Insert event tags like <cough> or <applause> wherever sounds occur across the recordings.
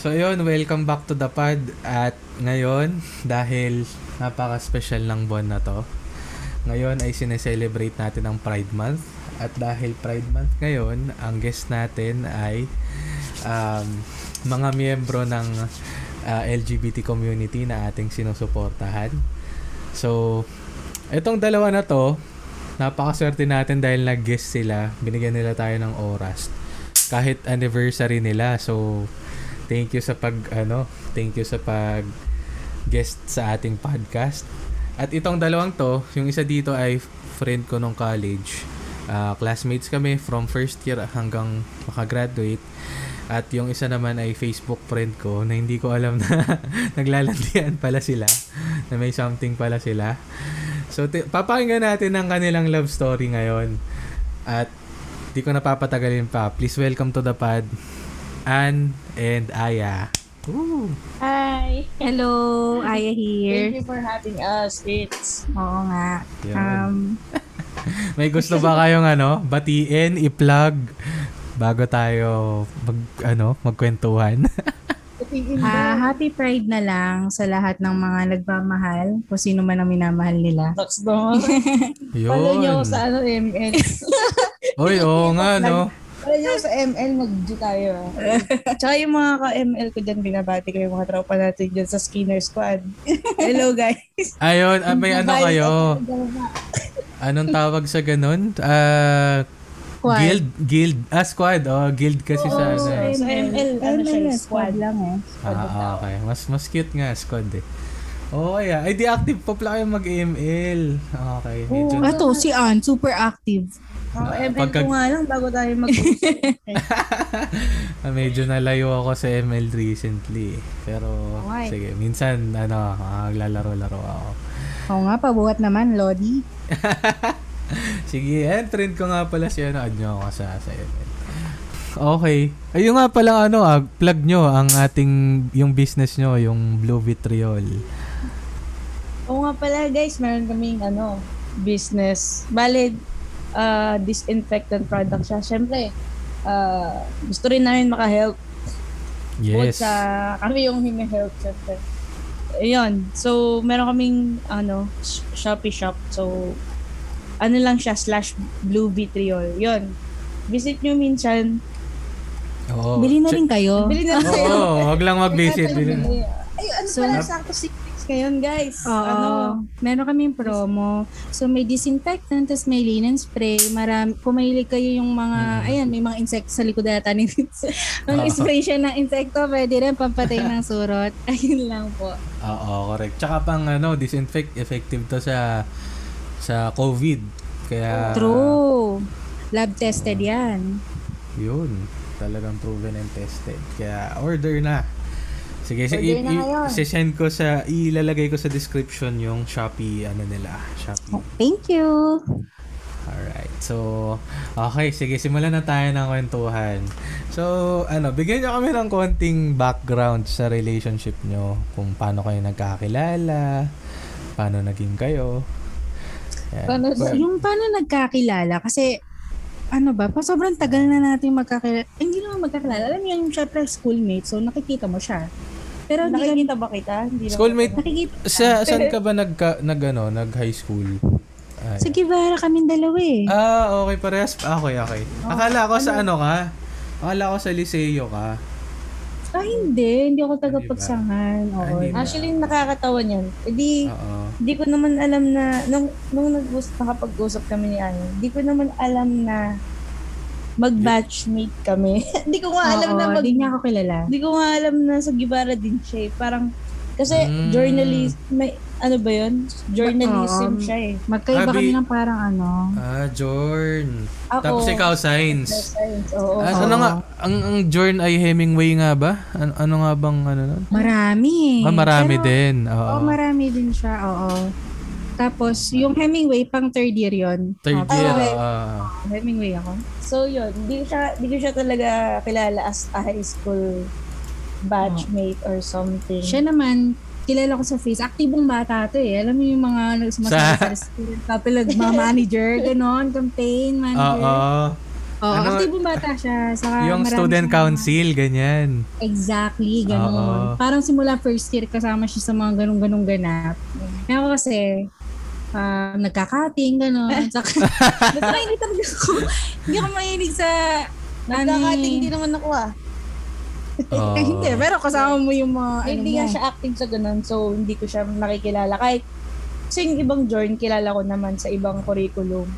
So yun, welcome back to the pod at ngayon <laughs> dahil napaka-special ng buwan na to. Ngayon ay sineselebrate natin ang Pride Month at dahil Pride Month ngayon, ang guest natin ay um, mga miyembro ng uh, LGBT community na ating sinusuportahan. So, itong dalawa na to, napakaswerte natin dahil nag-guest sila, binigyan nila tayo ng oras. Kahit anniversary nila, so thank you sa pag ano, thank you sa pag guest sa ating podcast. At itong dalawang to, yung isa dito ay friend ko nung college. Uh, classmates kami from first year hanggang makagraduate. At yung isa naman ay Facebook friend ko na hindi ko alam na <laughs> naglalandian pala sila. Na may something pala sila. So, t- papakinggan natin ang kanilang love story ngayon. At di ko napapatagalin pa. Please welcome to the pod, Ann and Aya. Woo! Hi! Hello, Aya Thank here. you for having us. It's Oo nga. Yun. Um, <laughs> May gusto ba kayong ano, batiin, i-plug bago tayo mag ano, magkwentuhan? <laughs> ah, happy Pride na lang sa lahat ng mga nagmamahal, kung sino man ang minamahal nila. Talks doon. <laughs> Follow nyo Yun. ako sa ano, ML. Oy, oo nga no. Follow nyo sa ML, mag-do tayo. <laughs> Tsaka yung mga ka-ML ko dyan, binabati ko yung mga tropa natin dyan sa Skinner Squad. <laughs> Hello guys. Ayun, ah, may ano kayo? Anong tawag sa ganun? Ah, Squad. guild, guild, ah, squad. Oh, guild kasi sa ano. Sa ML, ano siya, squad. lang eh. Ah, okay. Mas mas cute nga squad eh. Oo, oh, yeah. Ay, di active pa pala kayo mag-ML. Okay. Medyo, Oh, Ato, si Ann, super active. Oh, ML Pagka- ko nga lang bago tayo mag <laughs> Ah, medyo nalayo ako sa ML recently. eh. Pero, Okay. sige. Minsan, ano, maglalaro-laro ako. Oo nga, pabuhat naman, Lodi. <laughs> Sige, and friend ko nga pala si ano, add nyo ako sa, sa ML. Okay. Ayun nga pala ano, ah, plug nyo ang ating, yung business nyo, yung Blue Vitriol. Oo nga pala guys, meron kaming ano, business. Bale, uh, disinfectant product siya. Siyempre, uh, gusto rin namin maka-help. Bukod Yes. sa kami yung humi-help siyempre. Ayun. So, meron kaming ano, sh- Shopee shop. So, ano lang siya, slash blue vitriol. Yun. Visit nyo minsan. Oo. Bili na rin kayo. Bili na Oo, kayo. wag lang mag-visit. Bili na. Ay, ano So, pala, sakto 6 weeks ngayon, guys. Oo. Ano? Meron kaming promo. So, may disinfectant, tapos may linen spray. Marami, kung mahilig kayo yung mga, ayan, may mga insect sa likod ata ni Ang <laughs> Oo. spray siya ng insekto, pwede rin pampatay ng surot. <laughs> Ayun lang po. Oo, correct. Tsaka pang ano, disinfect effective to sa sa COVID. Kaya True. Lab tested yan. Yun, talagang proven and tested. Kaya order na. Sige, si, Order na ngayon. send ko sa ilalagay ko sa description yung Shopee ano nila, Shopee. Thank you. Alright. So, okay, sige, simulan na tayo ng kwentuhan. So, ano, bigyan niyo kami ng konting background sa relationship nyo. Kung paano kayo nagkakilala, paano naging kayo. Yan. Paano Well, Yung paano nagkakilala? Kasi, ano ba, pa sobrang tagal na natin magkakilala. Hindi naman magkakilala. Alam mo yung syempre schoolmate, so nakikita mo siya. Pero hindi ka Nakikita ba kita? Hindi Schoolmate, kita. nakikita. sa, saan ka ba nagka, nag, ano, nag high school? Ay. Sa Guevara kaming dalawa eh. Ah, okay, parehas. Ah, Okay, okay. Akala ko sa ano ka? Akala ko sa Liceo ka. Ah, hindi. Hindi ako tagapagsangan. Oo. Ah, hindi ba? Actually, nakakatawa niyan. Eh di, Oo. di ko naman alam na, nung, nung nag nakapag-usap kami ni Ano, di ko naman alam na mag-batchmate kami. <laughs> di ko nga alam Oo, na mag... Hindi niya ako kilala. Di ko nga alam na sa Gibara din siya eh. Parang, Kasi Mm. journalist, may, ano ba yun? Journalism Oo. siya eh. Magkaiba Abi- kami ng parang ano. Ah, Jorn. Ako, Tapos ikaw, science. Science, oo. Ah, ano nga, ang, ang Jorn ay Hemingway nga ba? Ano, ano nga bang ano nun? Marami. Ah, marami Pero- din. Oo. Oo, marami din siya. Oo. Tapos, yung Hemingway, pang third year yun. Third year. okay. ah. Hemingway ako. So yun, di ko siya, di ko siya talaga kilala as a high school batchmate or something. Siya naman, kilala ko sa face. Aktibong bata to eh. Alam mo yung mga nagsumasama Sa- student couple, manager, ganon, campaign, Oo. manager. Oo, Ano- aktibong bata siya. Saka yung marami student siyang- council, ganyan. Exactly, ganon. Oo. Parang simula first year kasama siya sa mga ganong-ganong ganap. Kaya ako kasi, ah, nagkakating, ganon. <laughs> Saka, basta hindi talaga ako, hindi ako mahilig sa, Nagkakating ano din naman ako ah. Eh, <laughs> hindi, pero kasama mo yung mga, ano hindi nga siya acting sa ganun, so hindi ko siya nakikilala. Kahit yung ibang join, kilala ko naman sa ibang curriculum.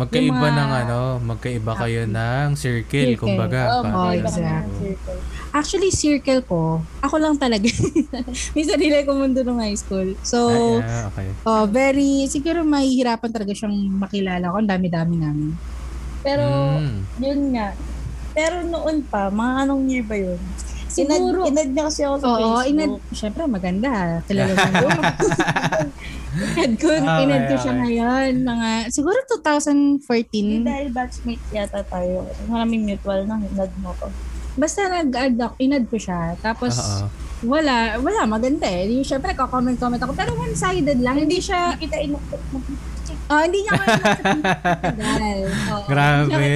Magkaiba mga- ng ano, magkaiba kayo ng circle, Circle. kumbaga. Oh, ng exactly. circle. Actually, circle ko, ako lang talaga. <laughs> May sarili ko mundo nung high school. So, ah, okay. oh, very, siguro mahihirapan talaga siyang makilala ko. Ang dami-dami namin. Pero, Mm. yun nga. Pero noon pa, mga anong year ba yun? Siguro. Inad, inad niya kasi ako sa Oo, Facebook. inad, syempre maganda. Kilala mo. <laughs> inad ko, Okay, inad ko siya okay. ngayon. Mga, siguro 2014. Hindi dahil batchmate yata tayo. Maraming mutual na inad mo ko. Basta nag-add ako, inad ko siya. Tapos, Oo. wala, wala, maganda eh. Yung, syempre, comment-comment ako. Pero one-sided lang. Hindi siya, Hindi kita inukot mo. Oh, hindi niya kaya matagal. <laughs> Oo. Grabe.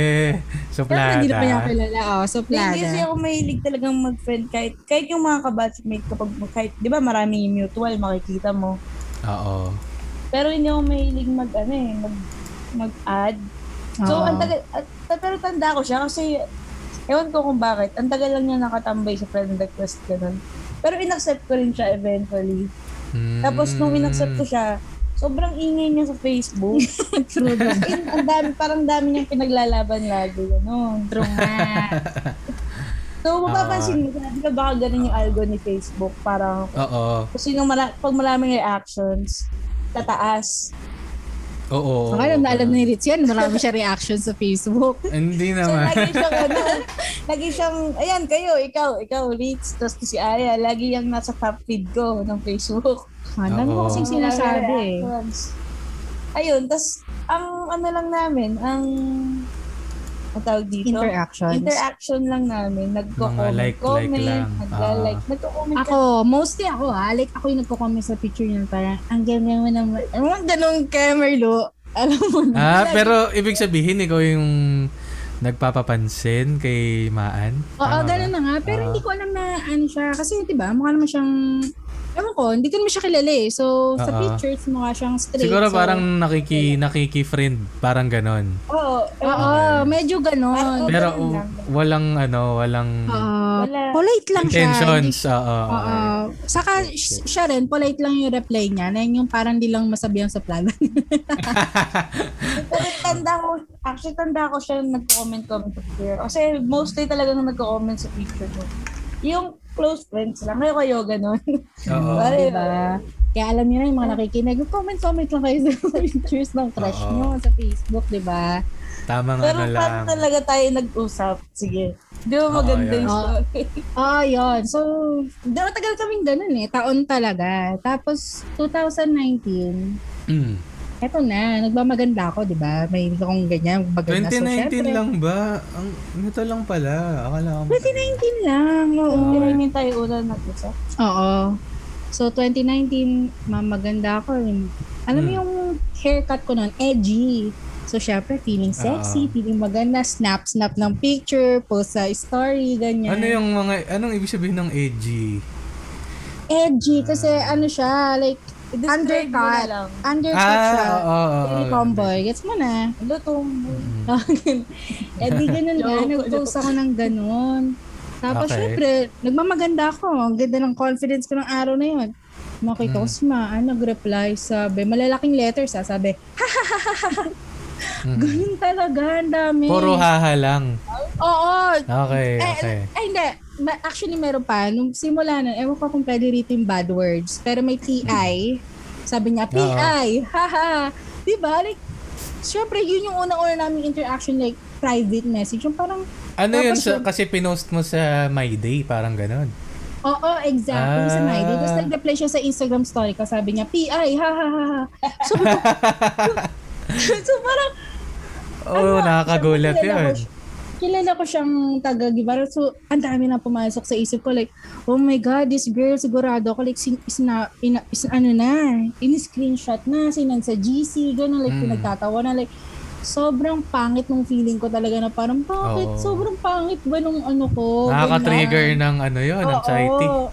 Pero hindi na pa niya Suplada. kilala. Oh, so Hindi kasi ako mahilig talagang mag-friend kahit, kahit yung mga kabatchmate kapag kahit, di ba maraming mutual makikita mo. Oo. Pero hindi ako mahilig mag, ano eh, mag, mag-add. So, Oo. ang tagal, at, pero tanda ko siya kasi, ewan ko kung bakit, ang tagal lang niya nakatambay sa friend request, ganun. Pero inaccept ko rin siya eventually. Mm. Tapos nung inaccept ko siya, sobrang ingay niya sa Facebook. <laughs> True? In, ang dami, parang dami niyang pinaglalaban lagi, gano'n. True nga. So, mapapansin mo, di ba baka ganun yung algo ni Facebook? Parang, Oo. kung sino mara- pag maraming reactions, tataas. Oo. So, alam na alam ni Ritz yan. Marami siya reaction sa Facebook. <laughs> Hindi So, naman. lagi siyang, ano, lagi siyang, ayan, kayo, ikaw, ikaw, Ritz, tapos si Aya, lagi yung nasa top feed ko ng Facebook. Ano mo Oo. kasing sinasabi eh. Ayun, tas ang ano lang namin, ang ang tawag dito? Interactions. Interaction lang namin. Nagko-comment, Mga like- like comment, lang. nagla-like. Nagko-comment Ako, mostly ako ha. Like ako yung nagko-comment sa picture niya parang ang ganda mo naman. Ano mo ganun kay Merlo? <laughs> Alam mo na. Ah, pero ibig sabihin, ikaw yung nagpapapansin kay Maan? Oo, ba? ganun na nga. Pero Ah. hindi ko alam na ano siya. Kasi diba, mukha naman siyang, ewan ko, hindi ko naman siya kilala eh. So, sa Oo. pictures, mukha siyang straight. Siguro so, parang nakiki, nakiki-friend, parang ganon. Oo. Oo, medyo ganon. Pero ganun lang. walang ano, walang Oo, Wala. polite lang siya. intentions. Oo. Oo. okay. Saka sh- siya rin, polite lang yung reply niya. Na yung parang di lang masabi ang sa plaga. Pero <laughs> <laughs> tanda ko, actually tanda ko siya nagko-comment comment sa picture. Kasi mostly talagang nagko-comment sa picture ko. Yung close friends lang. Kayo kayo, ganun. Oo. <laughs> Pare, diba? Kaya alam niyo na yung mga nakikinig, comment-comment lang kayo <laughs> sa pictures ng crush Oo. niyo sa Facebook, di ba? Tamang Pero ano paano lang. talaga tayo nag-usap? Sige. Di ba Oo, maganda yan. yung Oo. story? <laughs> Ah, yun. So, daw tagal kaming ganun eh. Taon talaga. Tapos, 2019, Mm. Eto na, nagmamaganda ako, di ba? May akong ganyan, maganda. So, 2019 syempre, lang ba? Ang nito lang pala. Akala ko. 2019 lang, oo. Pero hindi tayo una nag-usap. Oo. So, 2019, mamaganda ako. Alam mo Hmm. yung haircut ko noon, edgy. So, syempre, feeling sexy, Oo. feeling maganda, snap-snap ng picture, post sa story, ganyan. Ano yung mga, anong ibig sabihin ng edgy? Edgy, kasi ano siya, like, undercut. lang. Undercut siya. Ah, oo, oo. Very oo. tomboy. Gets mo na? Ano tomboy? <laughs> eh di ganun nga, nag-post ako ng ganun. Tapos Okay. syempre, nagmamaganda ako. Ang ganda ng confidence ko ng araw na yun. Makita ko Mm. si Maan, nag-reply, sabi, malalaking letters ha, sabi, Mm. ganun talaga, ang dami. Puro haha lang. Oo. Okay, Eh, okay. Ay, hindi. Ma- Actually, meron pa. Nung simula na, ewan ko kung pwede rito yung bad words. Pero may PI. Sabi niya, PI. Haha. Diba? Like, syempre, yun yung unang-una naming interaction, like, private message. Yung parang, Ano yun? Sa, yun- kasi pinost mo sa My Day, parang ganun. oo, exactly. Sa Ah. my day. Tapos nag-reply siya sa Instagram story ko. Sabi niya, PI. Ha, ha, ha, ha. So, <laughs> <laughs> so parang, Oo, oh, nakakagulat kilala ko yun. siya- kilala ko siyang taga Guevara. So, ang dami na pumasok sa isip ko. Like, oh my God, this girl, sigurado ako, like, sin, isna, ina, is, ano na, in-screenshot na, sinand sa GC, gano'n, like, Mm. pinagtatawa na, like, sobrang pangit nung feeling ko talaga na parang, bakit? Oo. Sobrang pangit ba nung ano ko? Nakaka-trigger ng ano yun, anxiety. Oo.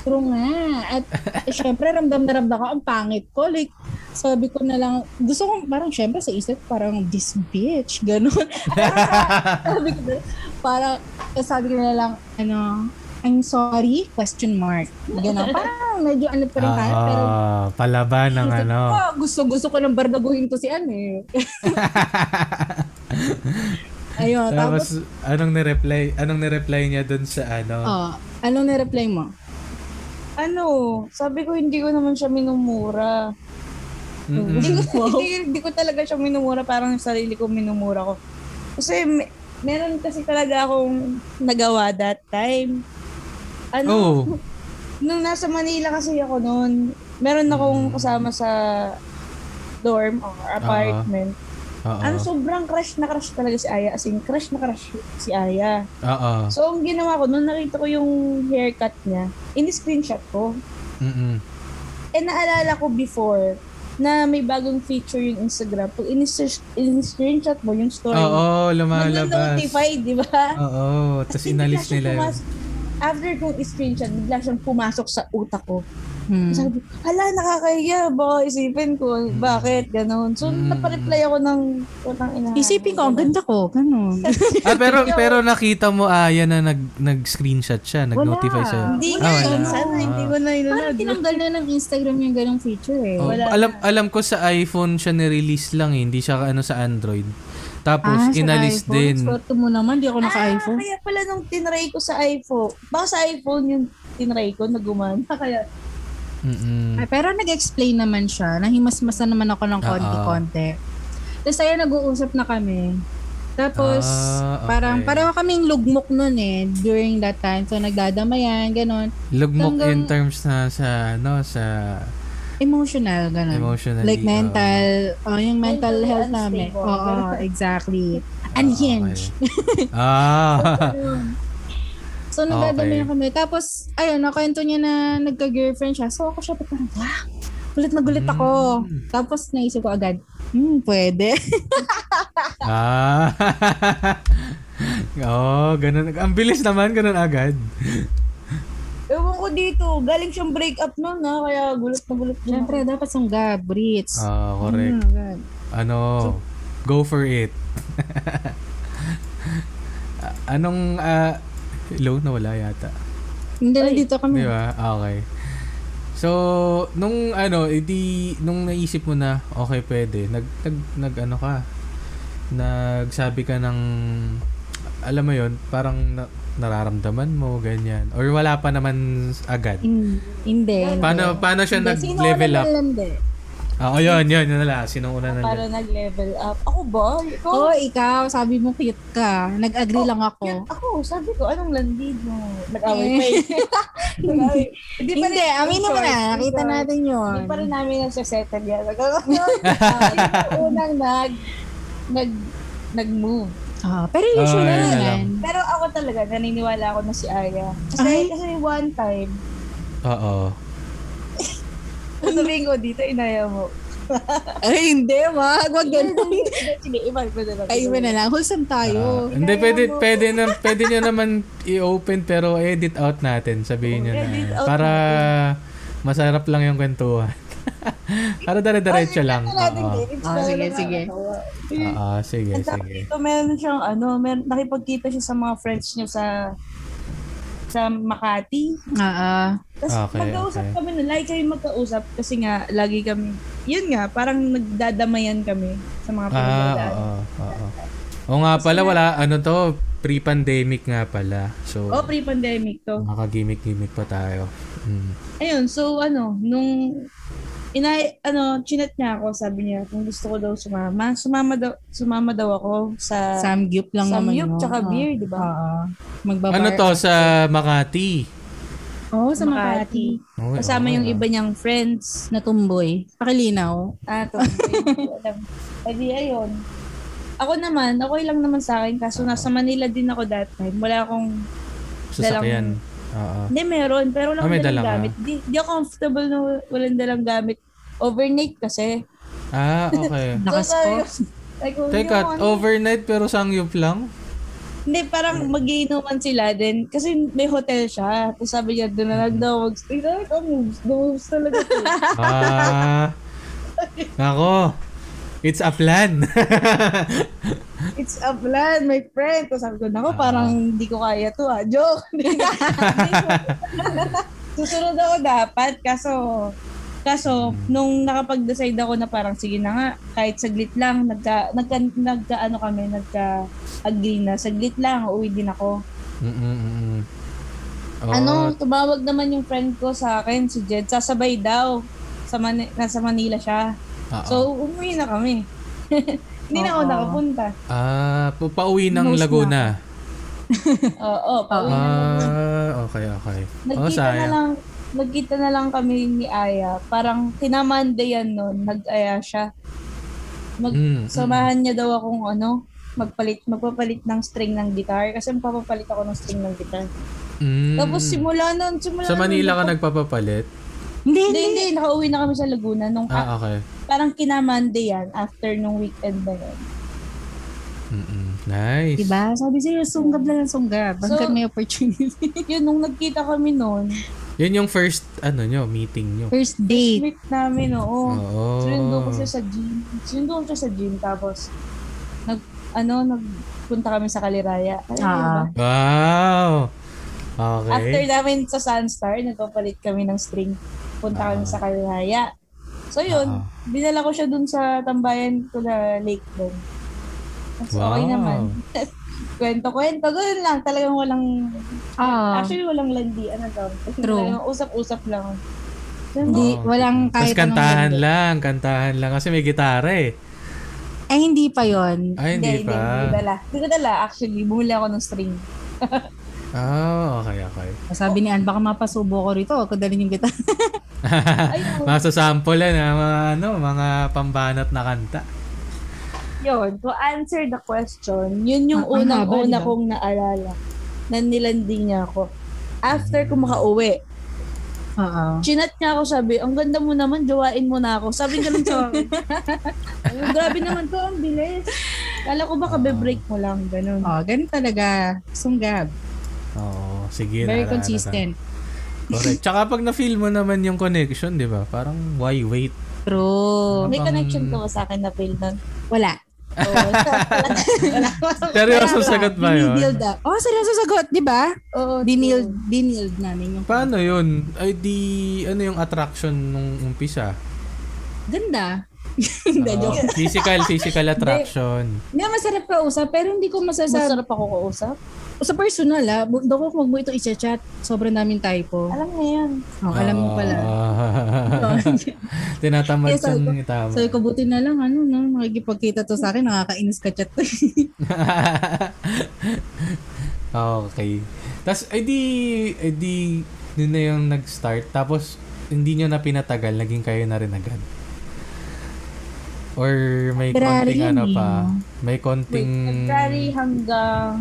True nga. At eh, syempre, ramdam na ramdam ko ang pangit ko. Like, sabi ko na lang, gusto ko, parang syempre sa isip, parang this bitch, ganun. <laughs> sabi ko, na- parang, eh, sabi ko na lang, ano, I'm sorry, question mark. Ganun. Parang medyo ano pa rin tayo, pero Ah, palaban ng ano. ko, gusto, gusto ko nang bardaguhin to si ano eh. <laughs> Ayun, tapos, Tapos, anong ni-reply, anong ni-reply niya dun sa ano? oh, anong nireply mo? Ano, sabi ko hindi ko naman siya minumura. Hindi ko, hindi, hindi ko talaga siya minumura, parang yung sarili ko minumura ko. Kasi me- meron kasi talaga akong nagawa that time. Ano, Oh. <laughs> nung nasa Manila kasi ako noon, meron akong kasama sa dorm or apartment. Oo. Ano, sobrang crush na crush talaga si Aya. As in, crush na crush si Aya. Oo. So, ang ginawa ko, nung nakita ko yung haircut niya, in-screenshot ko. Mm-mm. Eh, naalala ko before na may bagong feature yung Instagram. Pag in-screenshot mo yung story, Oo, lumalabas. mag-notify, di ba? Oo, tapos inalis nila yun. After kong i-screenshot, bigla siyang pumasok sa utak ko. Hmm. Sabi ko, hala, nakakahiya. Baka isipin ko, bakit? Ganon. So, Mm. napareply ako ng utang ina. Isipin ko, ang ganda ko, ganun. <laughs> Ah, pero pero nakita mo Aya na nag nag-screenshot siya, nag-notify sa'yo. Hindi Ah, nga, wala. sana hindi ko na Parang inunod. tinanggal na ng Instagram yung ganong feature eh. Oh, Wala alam alam ko sa iPhone siya ni-release lang eh, hindi siya ano sa Android. Tapos Ah, inalis iPhone. din. Swerte mo naman, di ako Ah, naka-iPhone. kaya pala nung tinry ko sa iPhone. Baka sa iPhone yung tinry ko, nagumana. <laughs> Kaya, Mm-mm. Ay, pero nag-explain naman siya. Nahimasmasan naman ako ng konti-konti. Tapos ayun, nag-uusap na kami. Tapos, Ah, okay. parang pareho kaming lugmok nun eh during that time. So, nagdadamayan, ganon. Lugmok in Hanggang- terms na sa ano sa Emotional, ganon. Emotionally, Like mental, oh, yung mental Mentally health namin. Oo, exactly. Unhinged. Okay. ah. <laughs> So, nagdadamayan Okay. kami. Tapos, ayun, nakwento niya na nagka-girlfriend siya. So, ako siya parang, ah, gulit na gulit ako. Mm. Tapos, naisip ko agad, hmm, pwede. <laughs> ah. <laughs> oh, ganun. Ang bilis naman, ganun agad. Dito, galing siyang break up nun na, kaya gulat na gulat Siyempre, dapat sungga, Brits. Ah, correct. Oh God. Ano, go for it. Ah, <laughs> Anong, ah, hello, nawala yata. Hindi na dito kami. Di ba? Ah, Okay. So, nung ano, edi, nung naisip mo na, okay, pwede, nag, nag, nag ano ka, nagsabi ka ng, alam mo yon parang na, nararamdaman mo, ganyan. Or wala pa naman agad. In- Hindi. Paano, paano siya Hindi, nag-level up? Ah, oh, yun, yun, yun nala. Sinong una na Para nag-level up. Ako ba? Ikaw? Oo, oh, ikaw, sabi mo cute ka. Nag-agree lang ako. Yan, ako, sabi ko, anong landid mo? Nag-away pa eh. <laughs> Nag-away. Hindi, pa Hindi, rin- aminin mo na. Nakita natin yun. Hindi pa rin namin nagsasettle yan. <laughs> Unang nag, nag, nag-move. Ah, pero usual Ah, yun na lang. Pero ako talaga, naniniwala ako na si Aya. Ay. Kasi, kasi one time, Oo. <laughs> sabihin ko dito, inaya mo. <laughs> Ay, hindi, wag. Wag ganun. <laughs> Sige, iba ko na lang. Ay, iba na lang. Wholesome tayo. Ah, hindi, pwede, pwede, na, pwede nyo naman i-open pero edit out natin. Sabihin nyo Edit na. out Para masarap lang yung kwentuhan. <laughs> Para dire-diretso lang. Oo. Ah, sige, sige. Oo, sige, Ang tawag sige. dito, meron siyang ano, meron, nakipagkita siya sa mga friends niya sa sa Makati. Ah, ah. Tapos Okay, magkausap okay. kami na, lagi kami magkausap kasi nga, lagi kami, yun nga, parang nagdadamayan kami sa mga Ah, pinagdadaan. oo, oo. Oo nga pala, wala, ano to, pre-pandemic nga pala. So, Oh, pre-pandemic to. makagimik-gimik pa tayo. Mm. Ayun, so ano, nung ina ano, chinat niya ako, sabi niya kung gusto ko daw sumama. Sumama daw sumama daw ako sa Samgyup lang naman Samgyup tsaka Oo. beer, di ba? Oo. Magbabar. Ano to sa Makati? Oo, sa Makati. Makati. Oh, Kasama oo yung iba niyang friends. Natumboy. Pakilinaw. Ah, <laughs> ko alam. Eh di, ayun. Ako naman, okay lang naman sa akin. Kaso nasa Manila din ako that time. Wala akong, Sasakyan. Oo. hindi meron, pero wala Ah, akong may dalang gamit. Di, di ako comfortable na walang dalang gamit. Overnight kasi. Ah, okay. <laughs> Nakasko. So, <laughs> like, Teka, yung overnight pero sangyup lang? Hindi, parang magiinuman sila din. Kasi may hotel siya. Tapos sabi niya, doon na lang daw mag-stay. Like, oh, moves. Moves talaga to. <laughs> Ah. Nako. It's a plan. It's a plan, my friend. Tapos sabi ko, nako, parang hindi ko kaya to ah. Joke. <laughs> Susunod ako dapat. Kaso, kaso, nung nakapag-decide ako na parang, sige na nga, kahit saglit lang, nagka, nagka, nagka ano kami, nagka, agree na, saglit lang, uuwi din ako. Mm-mm-mm. Oh, Ano, tumawag naman yung friend ko sa akin, si Jed, sasabay daw. Sa Mani- nasa Manila siya. oo. So, umuwi na kami. <laughs> Hindi na ako nakapunta. ah, pa- pauwi ng Host na Laguna. <laughs> Oo, pauwi na. Ah, okay, okay. Oh, Nagkita na sayang. lang, nagkita na lang kami ni Aya. Parang kinamande yan nun, nag-aya siya. Mag, Mm, samahan niya daw akong ano, magpalit, magpapalit ng string ng guitar. Kasi magpapalit ako ng string ng guitar. Mm. Tapos simula nun, simula Sa Manila ka nagpapapalit? Hindi, Hindi, hindi. hindi, nakauwi na kami sa Laguna. Nung, Ah, okay. parang kinamande yan after nung weekend na yun. Mm-mm. Nice. Diba? Sabi sa'yo, sunggab lang ang sunggab. Hanggat So- may opportunity. <laughs> Yun, nung nagkita kami noon, Yun yung first, ano nyo, meeting nyo. First date. meet namin, oo. Oo. Sinundo ko siya sa gym. Sinundo ko siya sa gym, tapos, nag, ano, nagpunta kami sa Kaliraya. Ah. ba? Wow! Okay. After namin sa Sunstar, nagpapalit kami ng string. Punta kami sa Kaliraya. So yun, Ah. dinala ko siya dun sa tambayan ko na lake doon. Tapos okay Wow. naman. <laughs> Kwento-kwento, ganun lang. Talagang walang, Ah. actually walang landi. Ano daw? True. Talagang usap-usap lang. Hindi, Oo. walang Tapos kahit kantahan anong lang, kantahan lang. Kasi may gitara eh. Ay, hindi pa yon. Ay, hindi, Hindi pa. dala. Hindi ko dala, actually. Bumili ako ng string. <laughs> Oh, okay, okay. Sabi ni Ann, baka mapasubo ko rito. Ako dalhin yung gitara. <laughs> Ayun. Masasample na mga, ano, mga pambanat na kanta. Yun, to answer the question, yun yung Ah, ang unang-una kong naalala na nilandi niya ako. After ko makauwi, Oo. chinat niya ako, sabi, ang ganda mo naman, jowain mo na ako. Sabi ganun sa <laughs> akin. Ay, grabe naman to, ang bilis. Kala ko baka be-break mo lang, ganun. Oh, ganun talaga. Sunggab. Oo, sige. Very naalala consistent. na. Correct. Tsaka pag na-feel mo naman yung connection, di ba? Parang, why wait? True. May Habang- connection ba sa akin na feel nun? Wala. <laughs> Oo. Seryoso sagot ba yun? Dinild up. Oh, seryoso sagot, di ba? Oo. Dinild, dinild namin yung Paano yun? Ay di, ano yung attraction nung umpisa? Ganda. Hindi, Oo, joke. physical, physical attraction. Hindi, masarap ka usap, pero hindi ko masasabi. Masarap ako kausap. Sa personal, ah, bu- daw ko wag mo ito i-chat. Sobrang daming typo. Alam mo yan. Oh, alam mo pala. Ah. <laughs> Tinatamad sabi siyang ko- itama. Sabi ko, buti na lang, ano, no, makikipagkita to sa akin, nakakainis ka chat. <laughs> okay. Tapos, ay di, ay di, yun na yung nag-start. Tapos, hindi nyo na pinatagal, naging kayo na rin agad. Or may February konting yun ano eh. pa, may konting... February hanggang...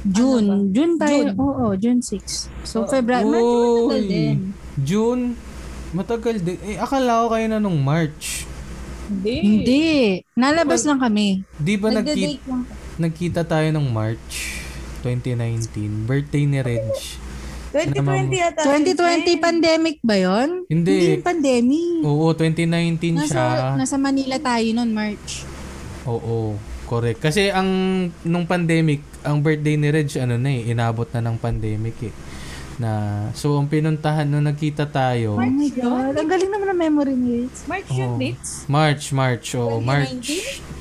June. Ano ba? June tayo. June. Oo, June 6. So, Oo. February. Medyo matagal Uy! din. June? Matagal din. Eh, akala ko kayo na nung March. Hindi. Hindi. Nalabas lang kami. Di ba nagkita, Nagda-date lang. nagkita tayo nung March 2019? Birthday ni Reg. 2020 yata. 2020 pandemic ba yon? Hindi. Hindi pandemic. Oo, 2019 siya. Nasa, nasa Manila tayo noon, March. Oo, correct. Kasi ang nung pandemic, ang birthday ni Reg ano na eh, inabot na ng pandemic eh. Na so ang pinuntahan nung nagkita tayo, Oh my God. Ang galing naman ng memory ni Rich. March Oo. yung dates? March, March, oo, 2019? March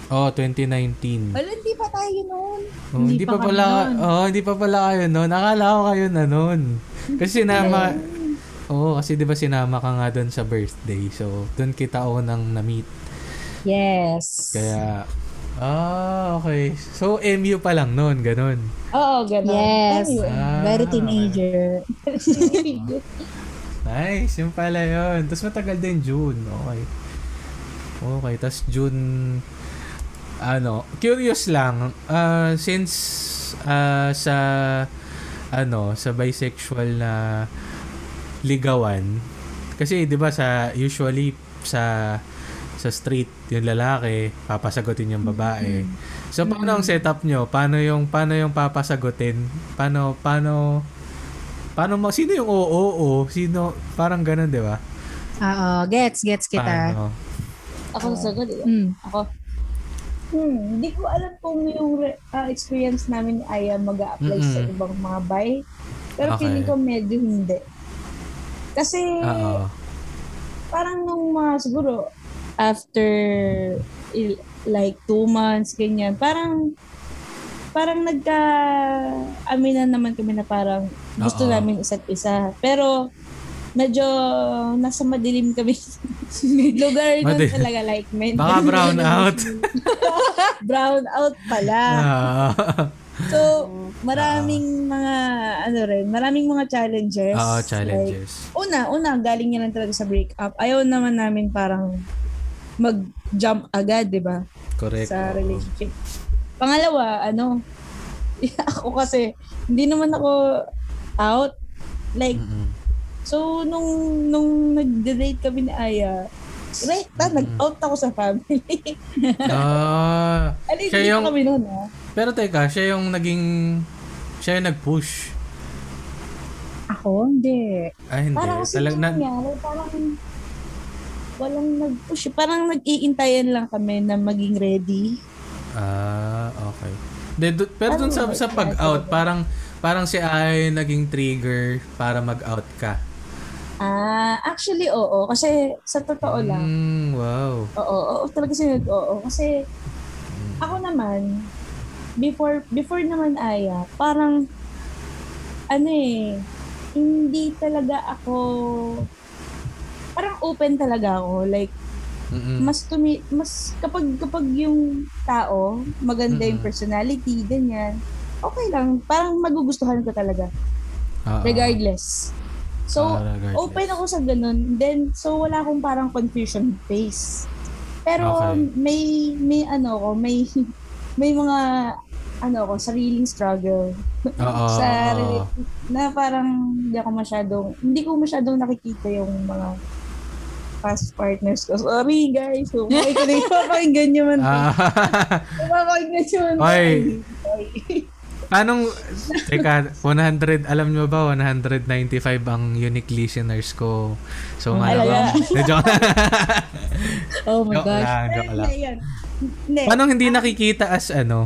Oh, 2019. Wala, hindi pa tayo noon. Oh, hindi, pa, kami pala, oh, hindi pa pala kayo noon. Nakala ko kayo na noon. Kasi sinama, Oo, kasi 'di ba sinama ka nga doon sa birthday. So, doon kita unang na-meet. Yes. Kaya Ah, okay. So, MU pa lang noon, ganun. Oo, gano'n. Yes. Ah, Very teenager. <laughs> Nice, yung pala yun. Tapos matagal din June. Okay. Okay, tapos June, ano, curious lang, uh, since uh, sa, ano, sa bisexual na ligawan, kasi di ba sa, usually sa, sa street, yung lalaki, papasagutin yung babae. So, paano ang setup nyo? Paano yung, paano yung papasagutin? Paano, paano, paano, ma- sino yung oo, oo? Sino, parang ganun, di ba? Oo, gets, gets kita. Paano? Ako sagot, eh. Mm. Ako. Hmm, hindi ko alam kung yung re- ah, experience namin ay ah, mag-a-apply sa Mm-mm. ibang mga bay. Pero Okay. feeling ko medyo hindi. Kasi Oo. parang nung mga siguro after il- like two months, ganyan, parang parang nagka aminan naman kami na parang gusto Oo. namin isa't isa. Pero medyo nasa madilim kami <laughs> lugar doon Madilim. talaga like men. Baka brown <laughs> out. <laughs> brown out pala. Ah. So, maraming mga, ano rin, maraming mga challenges. Oo, Like, challenges. una, una, galing yan lang talaga sa breakup. Ayaw naman namin parang mag-jump agad, di ba? Correct. Sa relationship. Pangalawa, ano, ako kasi, hindi naman ako out. Like, Mm-mm. So, nung, nung nag-date kami ni Aya, right, na, nag-out ako sa family. <laughs> Ah. Alin, Siya yung- kami noon, ah. Pero teka, siya yung naging, siya yung nag-push. Ako, hindi. Ah, hindi. Parang kasi Talag, na, nangyari, parang walang nag-push. Parang nag-iintayan lang kami na maging ready. ah, okay. De, do- pero dun sa, sa pag-out, parang, parang si Ay naging trigger para mag-out ka. Ah, actually, oo. Kasi sa totoo lang, Mm, wow. oo, oo, talaga sinunod, oo. Kasi ako naman, before, before naman Aya, parang, ano eh, hindi talaga ako, parang open talaga ako. Like, Mm-mm. mas tumi mas kapag kapag yung tao maganda yung Mm-mm. personality ganyan okay lang parang magugustuhan ko talaga Oo. regardless so Ah, regardless. open ako sa ganun then so wala akong parang confusion face pero Okay. may may ano ko may may mga ano ko sariling struggle Oo, sa na parang hindi ako masyadong hindi ko masyadong nakikita yung mga past partners ko. Sorry guys. So, makikinig <laughs> papakinggan nyo man. Ah, Papakinggan nyo man. Oy. Anong, teka, 100, alam nyo ba, 195 ang unique listeners ko. So, Oh, malamang, joke, <laughs> Oh my joke gosh. lang, joke lang. Hindi, yan. Hindi. Hindi nakikita as ano?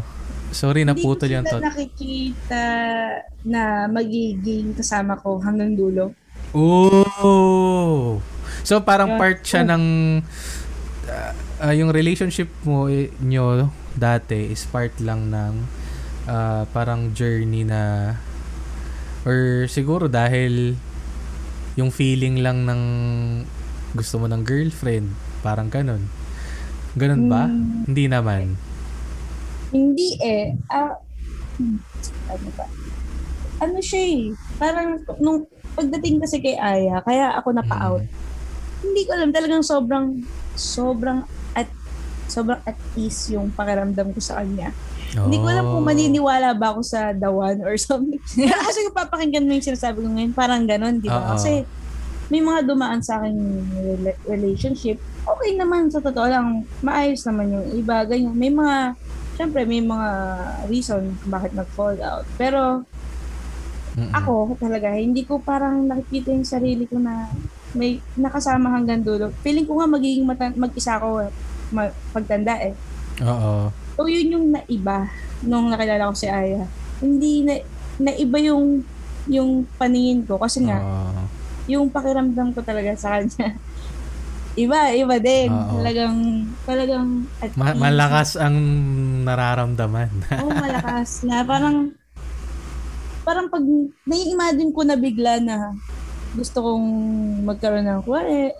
Sorry, naputol Hindi yung tot. sila nakikita na magiging kasama ko hanggang dulo. Oh! So, parang part siya ng, ah, ah, yung relationship mo, eh, nyo, dati, is part lang ng, ah, parang journey na, or siguro dahil, yung feeling lang ng, gusto mo ng girlfriend, parang ganun. Ganun ba? Hmm. Hindi naman. Hindi eh. Hmm, ano ba? Ano siya eh. Parang nung pagdating kasi kay Aya, kaya ako napa-out. Mm. Hindi ko alam. Talagang sobrang, sobrang at sobrang at ease yung pakiramdam ko sa kanya. Hindi ko alam kung Oh. maniniwala ba ako sa the one or something. <laughs> Pero kasi kung papakinggan mo yung sinasabi ko ngayon, parang ganon, di ba? Oo. Kasi may mga dumaan sa akin rela- relationship. Okay naman, sa totoo lang, maayos naman yung iba. Ganyan. May mga, syempre, may mga reason kung bakit nag-fall out. Pero Mm-mm. ako talaga, hindi ko parang nakikita yung sarili ko na may nakasama hanggang dulo. Feeling ko nga magiging mata- mag-isa ako ma- pagtanda eh. Oo. So, yun yung naiba nung nakilala ko si Aya. Hindi na, naiba yung yung paningin ko kasi nga, Oo. yung pakiramdam ko talaga sa kanya, <laughs> iba, iba din. Oo. Talagang, talagang, at Ma- malakas ang nararamdaman. <laughs> Oo, malakas. Na parang, parang pag nai-imagine ko na bigla na gusto kong magkaroon ng kuwari,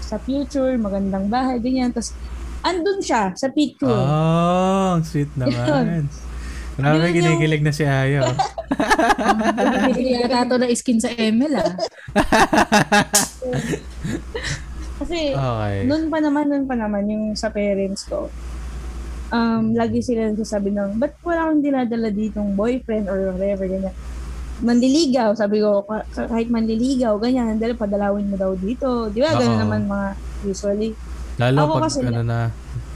sa future, magandang bahay, ganyan. Tapos, andun siya sa picture. oh, ang sweet naman. Grabe, Yun yung- kinikilig na si Ayo. Bibili yata ito na skin sa ML ah. Kasi, Okay. noon pa naman, noon pa naman, yung sa parents ko, um, lagi sila nagsasabi ng, ba't wala akong dinadala ditong boyfriend or whatever, ganyan. Manliligaw, sabi ko, "Ka- kahit manliligaw, ganyan, dahil padalawin mo daw dito. Di ba? Ganun Oo. naman mga usually. Lalo Ako pag kasi- ano na,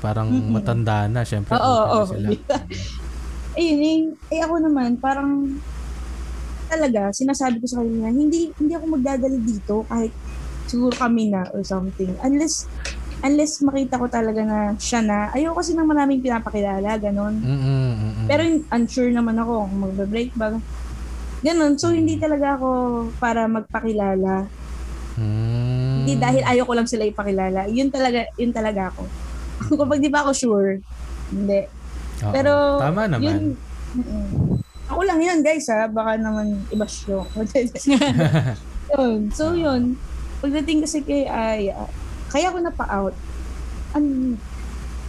parang Mm-mm. matanda na, syempre. Oo, oo. sila. Ayun, eh, eh ako naman, parang talaga, sinasabi ko sa kanila, hindi hindi ako magdadala dito kahit siguro kami na or something. Unless unless makita ko talaga na siya na. Ayoko kasi ng maraming pinapakilala, ganon. Mm-mm, mm-mm. Pero unsure naman ako kung magbe-break ba. Ganon. So, hindi talaga ako para magpakilala. Mm. Hindi dahil ayaw ko lang sila ipakilala. Yun talaga, yun talaga ako. <laughs> Kapag di ba ako sure, hindi. Oo. Pero, Tama naman. Yun, Mm-mm. ako lang yun, guys, ha? Baka naman iba show. <laughs> yun. So, yun. Pagdating kasi kay Aya, kaya ako napa-out. An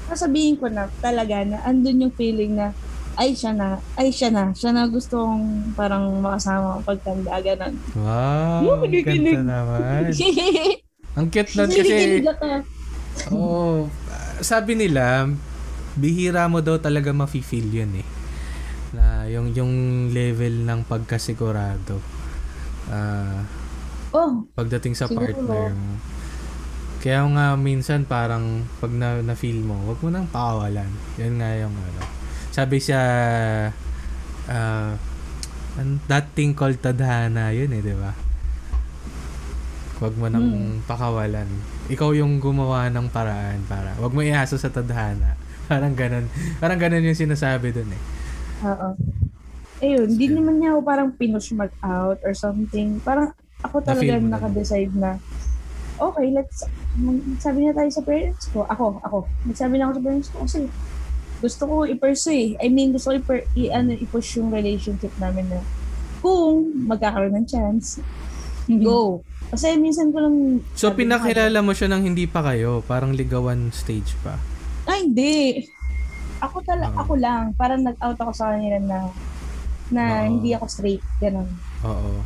sasabihin ko na talaga na andun yung feeling na ay siya na, ay siya na, siya na gusto kong parang makasama pagtanda, ganun. Wow, Yung ang ganda naman. <laughs> Ang cute nun kasi, ako. oh, sabi nila, bihira mo daw talaga mafe-feel yun eh. Na yung, yung level ng pagkasigurado. Ah, Oh, pagdating sa Siguro. partner mo. Kaya nga minsan parang pag na, na-feel mo, wag mo nang pakawalan. Yan nga yung ano. Sabi siya, ah, an- that thing called tadhana, yun eh, di ba? Wag mo nang pakawalan. Ikaw yung gumawa ng paraan para, wag mo iasa sa tadhana. <laughs> Parang ganun. Parang ganun yung sinasabi dun eh. Oo. Ayun, hindi naman niya ako parang pinush mag-out or something. Parang ako talaga na nakadecide na, okay, let's, sabi na tayo sa parents ko. Ako, ako. Nagsabi na ako sa parents ko kasi gusto ko i-pursue eh. I mean, gusto ko i- ano, i-push yung relationship namin na kung magkakaroon ng chance, go. Kasi minsan ko lang... So, sabi na- pinakilala mo siya nang hindi pa kayo. Parang ligawan stage pa. Ay, hindi. Ako tala, Oo. ako lang. Parang nag-out ako sa kanila na na Oo. hindi ako straight. Ganon. Oo.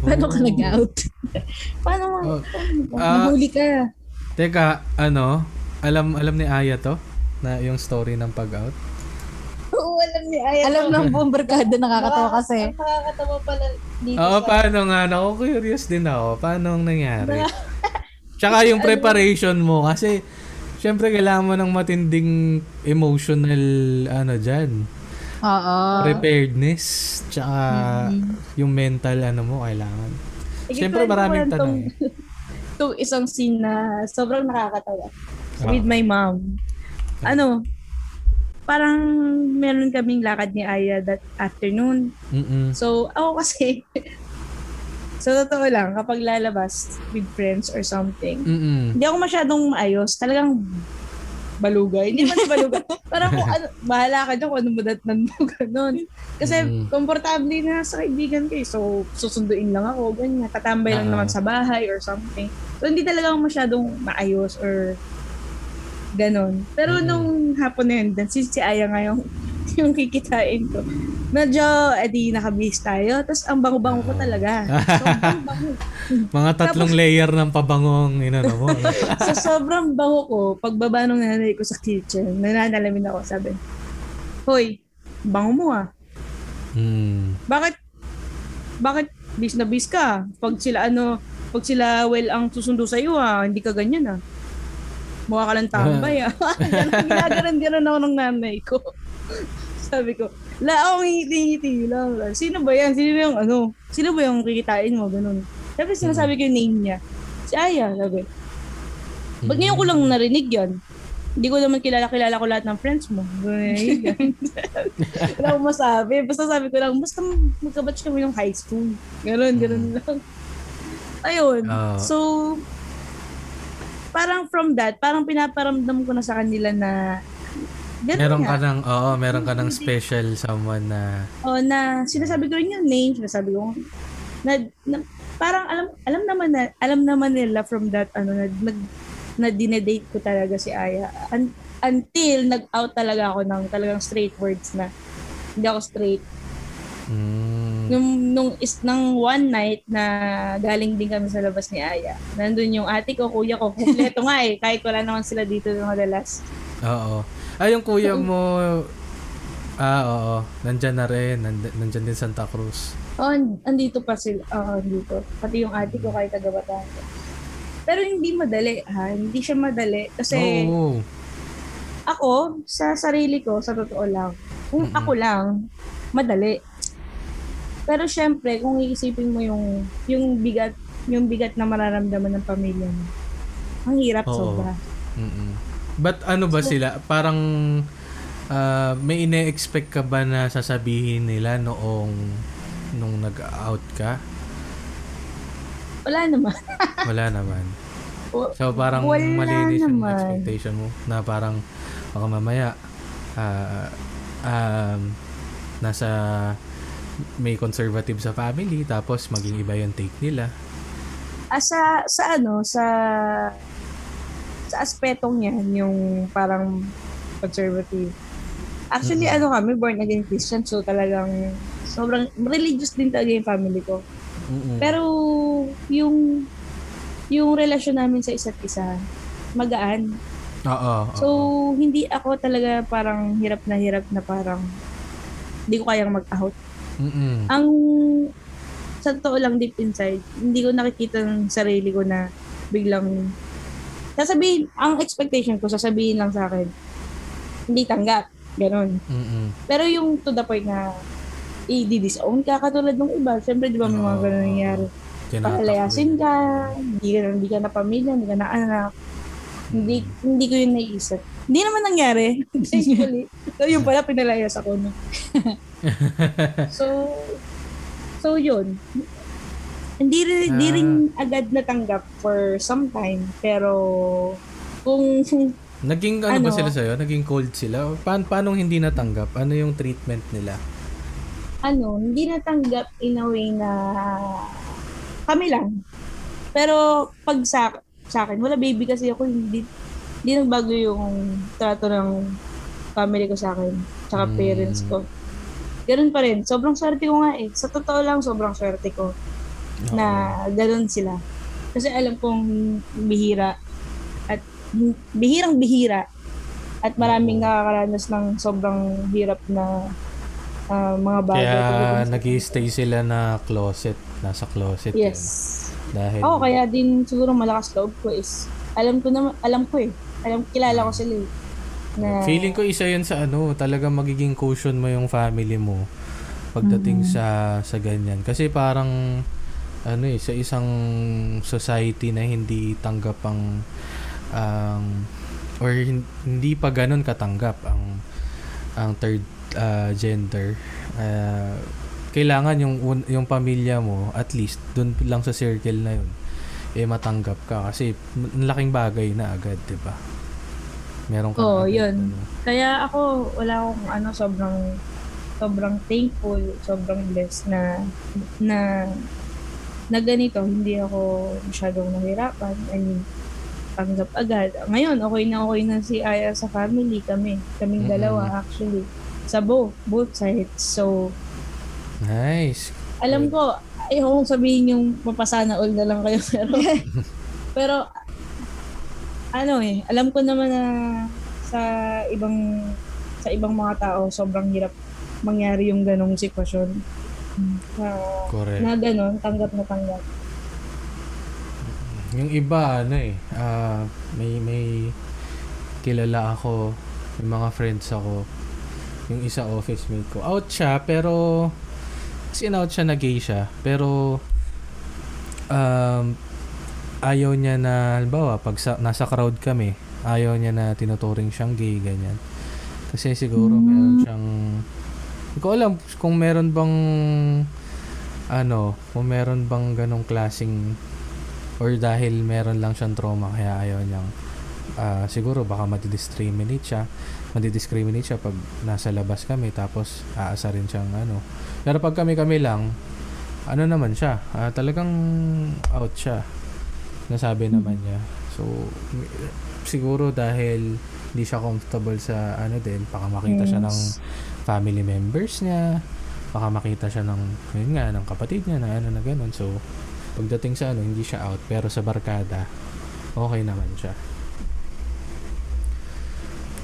Paano ka Oh. nag-out? <laughs> Paano mo? Oh. Ah, Nahuli ka. Teka, ano? Alam alam ni Aya to? Na yung story ng pag-out? <laughs> Oo, alam ni Aya. Alam ng buong barkada nakakatawa kasi. Ang nakakatawa pala dito Oo, sa... paano nga? Ako curious din ako. Paano ang nangyari? <laughs> Tsaka yung preparation mo. Kasi, syempre, kailangan mo ng matinding emotional, ano dyan, Oo. preparedness. Tsaka, yung mental, ano mo, kailangan. Siyempre, Ikikwento ko maraming lang tanong. <laughs> tong- Tong isang scene na sobrang nakakatawa. Ah. With my mom. Ano, parang meron kaming lakad ni Aya that afternoon. Mm-mm. So, ako kasi, <laughs> sa totoo lang, kapag lalabas with friends or something, Mm-mm. hindi ako masyadong maayos. Talagang balugay. Hindi man balugay. <laughs> Parang kung ano, bahala ka dyan kung ano madatnan mo, ganun. Kasi Mm. komportable na sa kaibigan ko eh. So, susunduin lang ako, ganyan. Tatambay lang Ah. naman sa bahay or something. So, hindi talaga ako masyadong maayos or ganun. Pero Mm-mm. nung hapon na yun, since si Aya nga yung, <laughs> yung kikitain ko, medyo, edi nakabihis tayo. Tapos ang bango-bango ko talaga. Sobrang <laughs> bango. Mga tatlong layer ng pabangong, inano mo. <laughs> sa sobrang bango ko, pagbaba ng nanay ko sa kitchen, nananalamin ako, sabi, Hoy, bango mo ah. mm. Bakit, bakit bis na bis ka? Pag sila ano, pag sila well ang susundo sa iyo ah, hindi ka ganyan ah. Mukha ka lang tambay ah. <laughs> <laughs> Ganun, Ginaganon ganon ako ng nanay ko. <laughs> Sabi ko, la ako ngiti-ngiti lang. Sino ba yan? Sino yung ano? Sino ba yung kikitain mo? Ganun. Sabi sinasabi ko yung name niya. Si Aya, sabi. Ba't ngayon ko lang narinig yan? Hindi ko naman kilala-kilala ko lahat ng friends mo. Ganun. Wala akong masabi. Basta sabi ko lang, basta magkabatch kami ng high school. Ganun, ganun lang. Ayun. Oo. So, parang from that, parang pinaparamdam ko na sa kanila na ganun Meron nga. ka ng, oo, meron ka ng special someone na, O na sinasabi ko rin yung name, sinasabi ko na, na parang alam alam naman na alam naman nila from that ano na nag na dinedate ko talaga si Aya Un- until nag-out talaga ako ng talagang straight words na hindi ako straight. Mm, Nung, nung is nang one night na galing din kami sa labas ni Aya. Nandun yung ate ko, kuya ko, kumpleto nga eh. Kahit wala naman sila dito ng madalas. oo. Ay, yung kuya mo, ah, oo, nandyan na rin, nand- nandyan din Santa Cruz. Oh, and- andito pa sila. Oo, andito. Pati yung ate ko kahit taga Batangas. Pero hindi madali ha. Hindi siya madali. Kasi Oo. ako, sa sarili ko, sa totoo lang, kung Mhm. ako lang, madali. Pero syempre, kung iisipin mo yung yung bigat, yung bigat na mararamdaman ng pamilya mo. Ang hirap Oo. sobra. Mm-mm. But ano ba sila? Parang ah, may ine-expect ka ba na sasabihin nila noong nung nag-out ka? Wala naman. <laughs> Wala naman. So parang Wala malinis yung naman. expectation mo na parang baka mamaya ah, um, nasa may conservative sa family tapos maging iba yung take nila. Ah, sa, sa ano, sa sa aspetong yan, yung parang conservative. Actually, Mhm. ano kami, born again Christian, so talagang sobrang religious din talaga yung family ko. Mm-mm. Pero yung yung relasyon namin sa isa't isa, magaan. Oo. So, oo. hindi ako talaga parang hirap na hirap na parang hindi ko kayang mag-out. Mm-mm. Ang sa totoo lang deep inside, hindi ko nakikita ng sarili ko na biglang sasabihin, ang expectation ko, sasabihin lang sa akin, hindi tanggap. Ganon. Mm-mm. Pero yung to the point na i-disown ka katulad ng iba, syempre di ba may mga Oo. ganun nangyari. Nila. ka, hindi ka, hindi ka na pamilya, hindi ka na anak. Hindi, hindi ko yun naisip. Hindi naman nangyari. Basically. so, yun pala, pinalayas ako. No? <laughs> so, so yun. Hindi, rin, hindi Ah. rin agad natanggap for some time. Pero, kung Naging ano, ba Ano? sila sa'yo? Naging cold sila? Pa- paano hindi natanggap? Ano yung treatment nila? ano, hindi natanggap in a way na kami lang. Pero pag sa, sa akin, wala baby kasi ako, hindi, hindi nagbago yung trato ng family ko sa akin, tsaka Mm. parents ko. Ganun pa rin. Sobrang swerte ko nga eh. Sa totoo lang, sobrang swerte ko na ganun sila. Kasi alam kong bihira at bihirang bihira at maraming nakakaranas ng sobrang hirap na ah, mga bagay. Kaya nag stay sila na closet. Nasa closet. Yes. Yun. Dahil, Oo, kaya din siguro malakas loob ko is alam ko na alam ko eh. Alam kilala ko sila eh. Na feeling ko isa yun sa ano, talaga magiging cushion mo yung family mo pagdating Mm-hmm. sa sa ganyan. Kasi parang ano eh, sa isang society na hindi tanggap ang ang or hin- hindi pa ganun katanggap ang ang third uh, gender uh, kailangan yung un- yung pamilya mo at least dun lang sa circle na yun eh matanggap ka kasi laking bagay na agad 'di ba meron ka Oo, agad, yun. ano. Kaya ako wala akong ano sobrang sobrang thankful, sobrang blessed na na na ganito, hindi ako masyadong nahirapan. I mean, tanggap agad. Ngayon, okay na okay na si Aya sa family kami. Kaming Mm-mm. dalawa actually. Sa both, both sides. So, nice alam ko, ayaw kong sabihin yung mapasana all na lang kayo, <laughs> pero, <laughs> pero, ano eh, alam ko naman na sa ibang, sa ibang mga tao, sobrang hirap mangyari yung ganong sitwasyon. Na, correct na ganon, tanggap na tanggap. Yung iba, ano eh, ah, may, may kilala ako, may mga friends ako, yung isa office mate ko. Out siya, pero, kasi out siya na gay siya, pero, um, ayaw niya na, halimbawa, pag sa, nasa crowd kami, ayaw niya na tinuturing siyang gay, ganyan. Kasi siguro meron siyang, hindi ko alam kung meron bang, ano, kung meron bang ganong klaseng or dahil meron lang siyang trauma kaya ayaw niyang ah, siguro baka madidiscriminate siya madidiscriminate siya pag nasa labas kami tapos aasa rin siyang ano. Pero pag kami kami lang ano naman siya ah, talagang out siya. Nasabi naman niya. So siguro dahil hindi siya comfortable sa ano din baka makita siya ng Yes. family members niya baka makita siya ng yun nga ng kapatid niya na ano na ganun. So pagdating sa ano hindi siya out. Pero sa barkada okay naman siya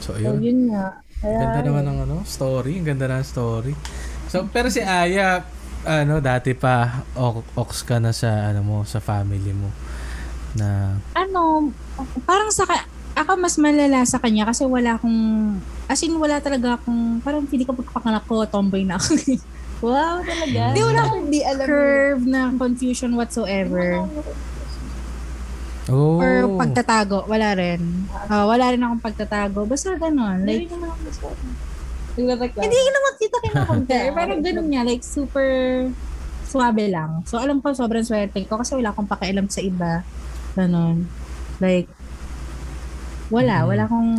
so So, ayun yun nga. Kaya, ganda naman ng ano story ang ganda ng story so pero si Aya ano dati pa ox ka na sa ano mo sa family mo na ano, parang sa ka- ako mas malala sa kanya kasi wala akong, as in wala talaga akong, parang hindi ko pagpakanak ko, tomboy na ako. <laughs> Wow, talaga. Hindi, wala akong Hindi alam curve na confusion whatsoever. Oh Or pagtatago, wala rin. Ah, wala rin akong pagtatago. Basta ganun. Like, hindi naman kita kinakompare. <laughs> Parang ganun nga, like super swabe lang. So, alam ko sobrang swerte ko kasi wala akong pakialam sa iba. Ganun. Like, wala. Mm. Wala akong...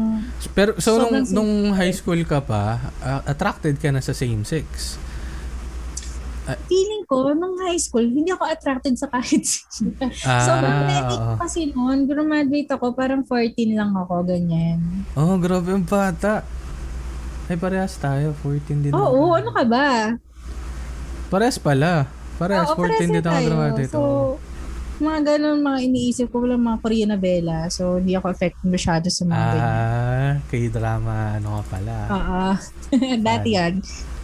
pero so nung, nung high school ka pa ah, attracted ka na sa same sex Feeling ko, nung high school, hindi ako attracted sa kahit sino. ah, Sobrang kinetic oo. ko kasi noon. Graduate ako, parang 14 lang ako, ganyan. oh grabe ang bata ay parehas tayo 14 din Oo, ako. ano ka ba? parehas pala parehas Oo, 14 parehas din ako graduate So, mga ganun, mga iniisip ko lang mga Korean novela. So, hindi ako affected masyado sa mga ganyan. ah kay drama ano ka pala Oo. <laughs> Dati yan.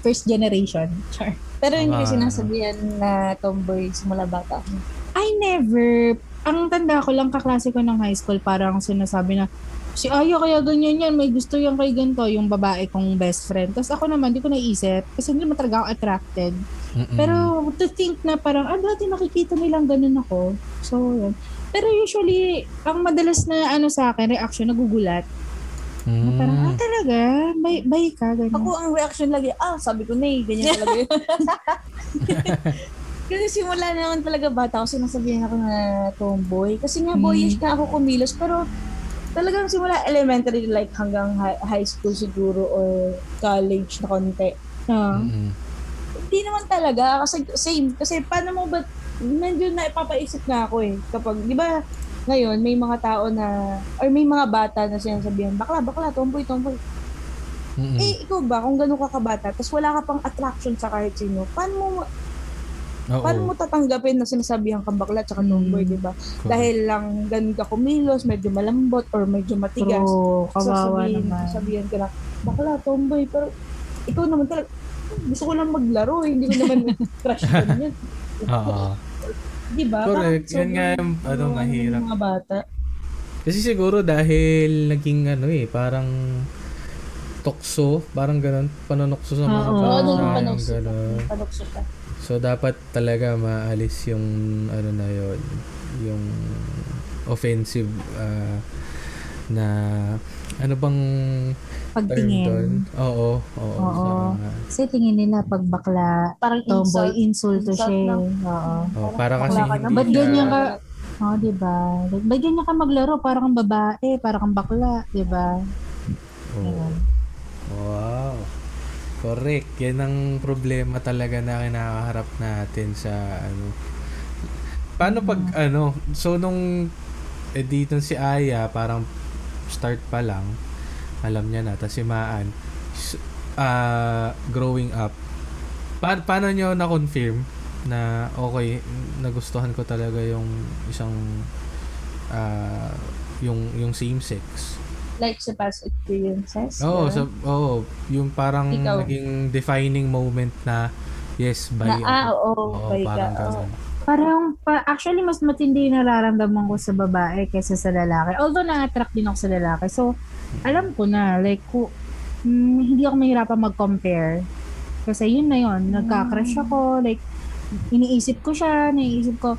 First generation. <laughs> Char. Pero hindi ko Ah. sinasabihan na tomboy simula bata. I never, ang tanda ko lang kaklase ko ng high school, parang sinasabi na, si Aya kaya ganyan yan, may gusto yan kay ganito, yung babae kong best friend. Tapos ako naman, di ko naisip, kasi hindi naman talaga ako attracted. Mm-mm. Pero to think na parang, ah, dati nakikita nilang ganun ako. So, yun. Pero usually, ang madalas na ano sa akin, reaction, nagugulat. Mm. parang, ah, talaga? Bay, bay ka, ganun. Ako ang reaction lagi, ah, sabi ko na eh, ganyan <laughs> talaga yun. <laughs> Kasi simula na naman talaga bata ako, sinasabihan ako na tomboy. Kasi nga boyish ka ako kumilos, pero talagang simula elementary like hanggang hi- high school siguro or college na konti. Ah. Mm-mm. Hindi naman talaga kasi same kasi paano mo ba medyo na ipapaisip na ako eh kapag di ba ngayon may mga tao na or may mga bata na sinasabihan bakla bakla tomboy tomboy Mm-mm. eh ikaw ba kung ganun ka kabata tapos wala ka pang attraction sa kahit sino paano mo Oo. paano mo tatanggapin na sinasabihan kang bakla at tomboy Mm. di ba Correct. dahil lang ganun ka kumilos medyo malambot or medyo matigas True, kawawa sasabihin, naman. sasabihin ka na bakla tomboy pero ikaw naman talaga gusto ko lang maglaro eh. hindi ko naman <laughs> crush ko ganyan <laughs> Oo. Di ba Correct. Parang Yan nga sobrang- yung ano, mahirap. ng mga bata Kasi siguro dahil naging ano eh, parang tukso, parang ganun, panunokso sa mga Oo, bata, Oo, yung panukso ka. ganun. Ka. So dapat talaga maalis yung ano na yon, yung offensive ah, na ano bang term doon? Pagtingin. Oo, oo. Oo. sa- Kasi tingin nila pag bakla, Parang tomboy, insult. insulto Insult siya. eh. Oo. oh, para kasi bakla ka hindi na. Ba't ganyan ka? Oo, di ba? Ba't ganyan ka maglaro? Parang kang babae, parang kang bakla, di ba? Oo. Ayun. Wow. Correct. Yan ang problema talaga na kinakaharap natin sa ano. Paano pag ano, so nung eh, dito si Aya parang start pa lang alam niya na tapos si Maan ah, growing up pa- paano nyo na-confirm na okay nagustuhan ko talaga yung isang ah, yung yung same sex Like sa past experiences. Oo, ganun. so, oo, yung parang Ikaw. naging defining moment na yes, by na, ah, oo, by ka. parang oo. ganun. Parang, pa, actually, mas matindi yung nararamdaman ko sa babae kaysa sa lalaki. Although, na-attract din ako sa lalaki. So, alam ko na, like, ku, mm, hindi ako mahirapan mag-compare. Kasi yun na yun, nagka-crush ako, like, iniisip ko siya, naiisip ko,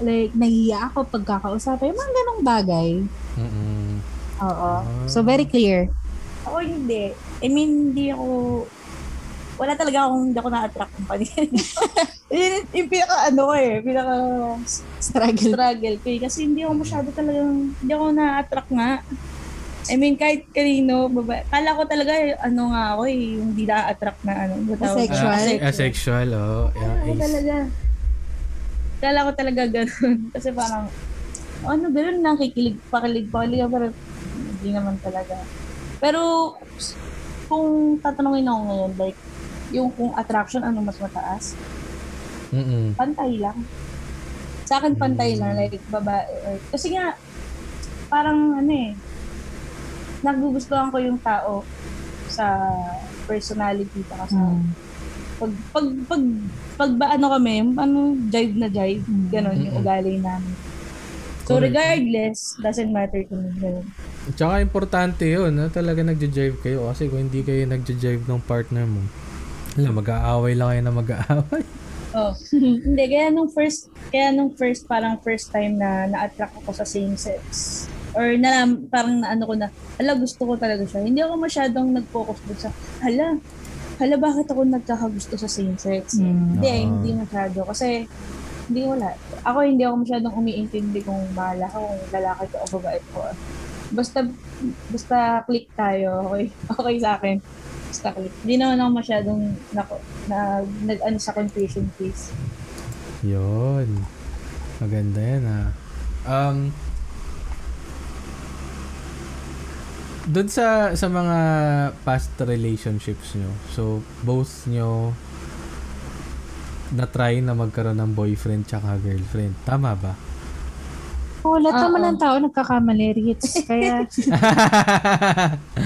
like, nahiya ako pagkakausapin, mga ganong bagay. Mm-mm. Oo. So, very clear. Ako hindi. I mean, hindi ako wala talaga akong, hindi ako na-attract ng paningin. <laughs> yun yung pinaka, ano ko eh, pinaka Struggle. struggle ko eh. Kasi hindi ako masyado talagang, hindi ako na-attract nga. I mean, kahit kanino, baba, kala ko talaga, ano nga ako eh, yung hindi na-attract na ano. Asexual? Ah, asexual, oh. Yeah, Kala ko ace. talaga. Kala ko talaga ganun. <laughs> Kasi parang, ano, ganun na, kikilig, pakilig, pakilig, pero hindi naman talaga. Pero, kung tatanungin ako ngayon, like, yung kung attraction, ano mas mataas? Mm-mm. Pantay lang. Sa akin, pantay lang, like, babae. Or, kasi nga, parang, ano eh, nagugustuhan ko yung tao sa personality pa sa Mm. pag pag pag pag ba ano kami, ano jive na jive, ganon yung Mm-mm. ugali namin. So Correct. regardless, doesn't matter to me. Ganun. Tsaka importante yun, na talaga nagja-jive kayo. Kasi kung hindi kayo nagja-jive ng partner mo, alam, mag-aaway lang kayo na mag-aaway. Oh. <laughs> Hindi, kaya nung first, kaya nung first, parang first time na na-attract ako sa same sex. Or na, parang na ano ko na, hala, gusto ko talaga siya. Hindi ako masyadong nag-focus doon sa, hala, hala, bakit ako nagkakagusto sa same sex? Mm. Hindi, Oo. hindi masyado. Kasi, hindi wala. Ako hindi ako masyadong umiintindi kung bahala ka, kung lalaki ka o babae ko. Basta, basta click tayo, okay, <laughs> okay sa akin. Basta click. Hindi naman ako masyadong nako, na, nag, ano sa confusion case. Yun. Maganda yan ha. Um, doon sa sa mga past relationships nyo, so both nyo na-try na magkaroon ng boyfriend tsaka girlfriend. Tama ba? Oh, lahat naman Oo. ng tao nagkakamali, Ritz. <laughs> Kaya, <laughs>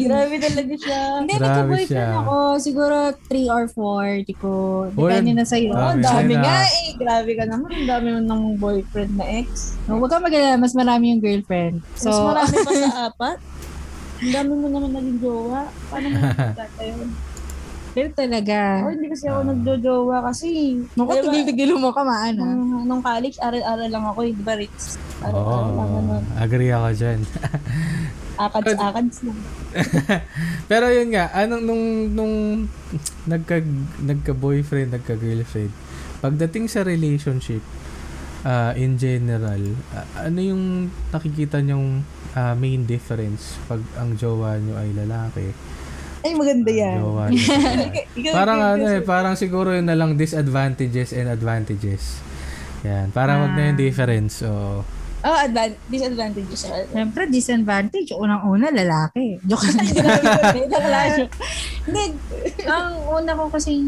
Grabe talaga siya. <laughs> hindi, nagka-boyfriend siya. ako. Siguro 3 or 4. Di ko, Oh, depende na sa'yo. Oh, dami na. nga eh. Grabe ka naman. Ang dami mo ng boyfriend na ex. No, huwag kang mag mas marami yung girlfriend. So, Mas marami pa sa <laughs> apat. Ang dami mo naman naging jowa. Paano mo <laughs> nakikita yun? pero talaga. Oh, hindi kasi ako nagjojowa kasi. Naku, Diba, tigil-tigil mo ka, maano. nung, nung college, aral-aral lang ako eh. Di ba, Ritz? Aral-aral Oo. lang ano. agree ako dyan. Akads-akads lang. <laughs> Pero yun nga, anong nung nung nagka nagka-boyfriend, nagka-girlfriend, pagdating sa relationship ah, in general, ah, ano yung nakikita nyong ah, main difference pag ang jowa nyo ay lalaki? Ay, maganda yan. Jowa <laughs> nyo babae? Ikaw, parang ano eh, parang siguro yun na lang disadvantages and advantages. Yan, para wag na yung Ah. difference. So, Oh, advan- disadvantages. Siyempre, disadvantage. Unang-una, lalaki. Joke lang. <laughs> Hindi, ang una ko kasing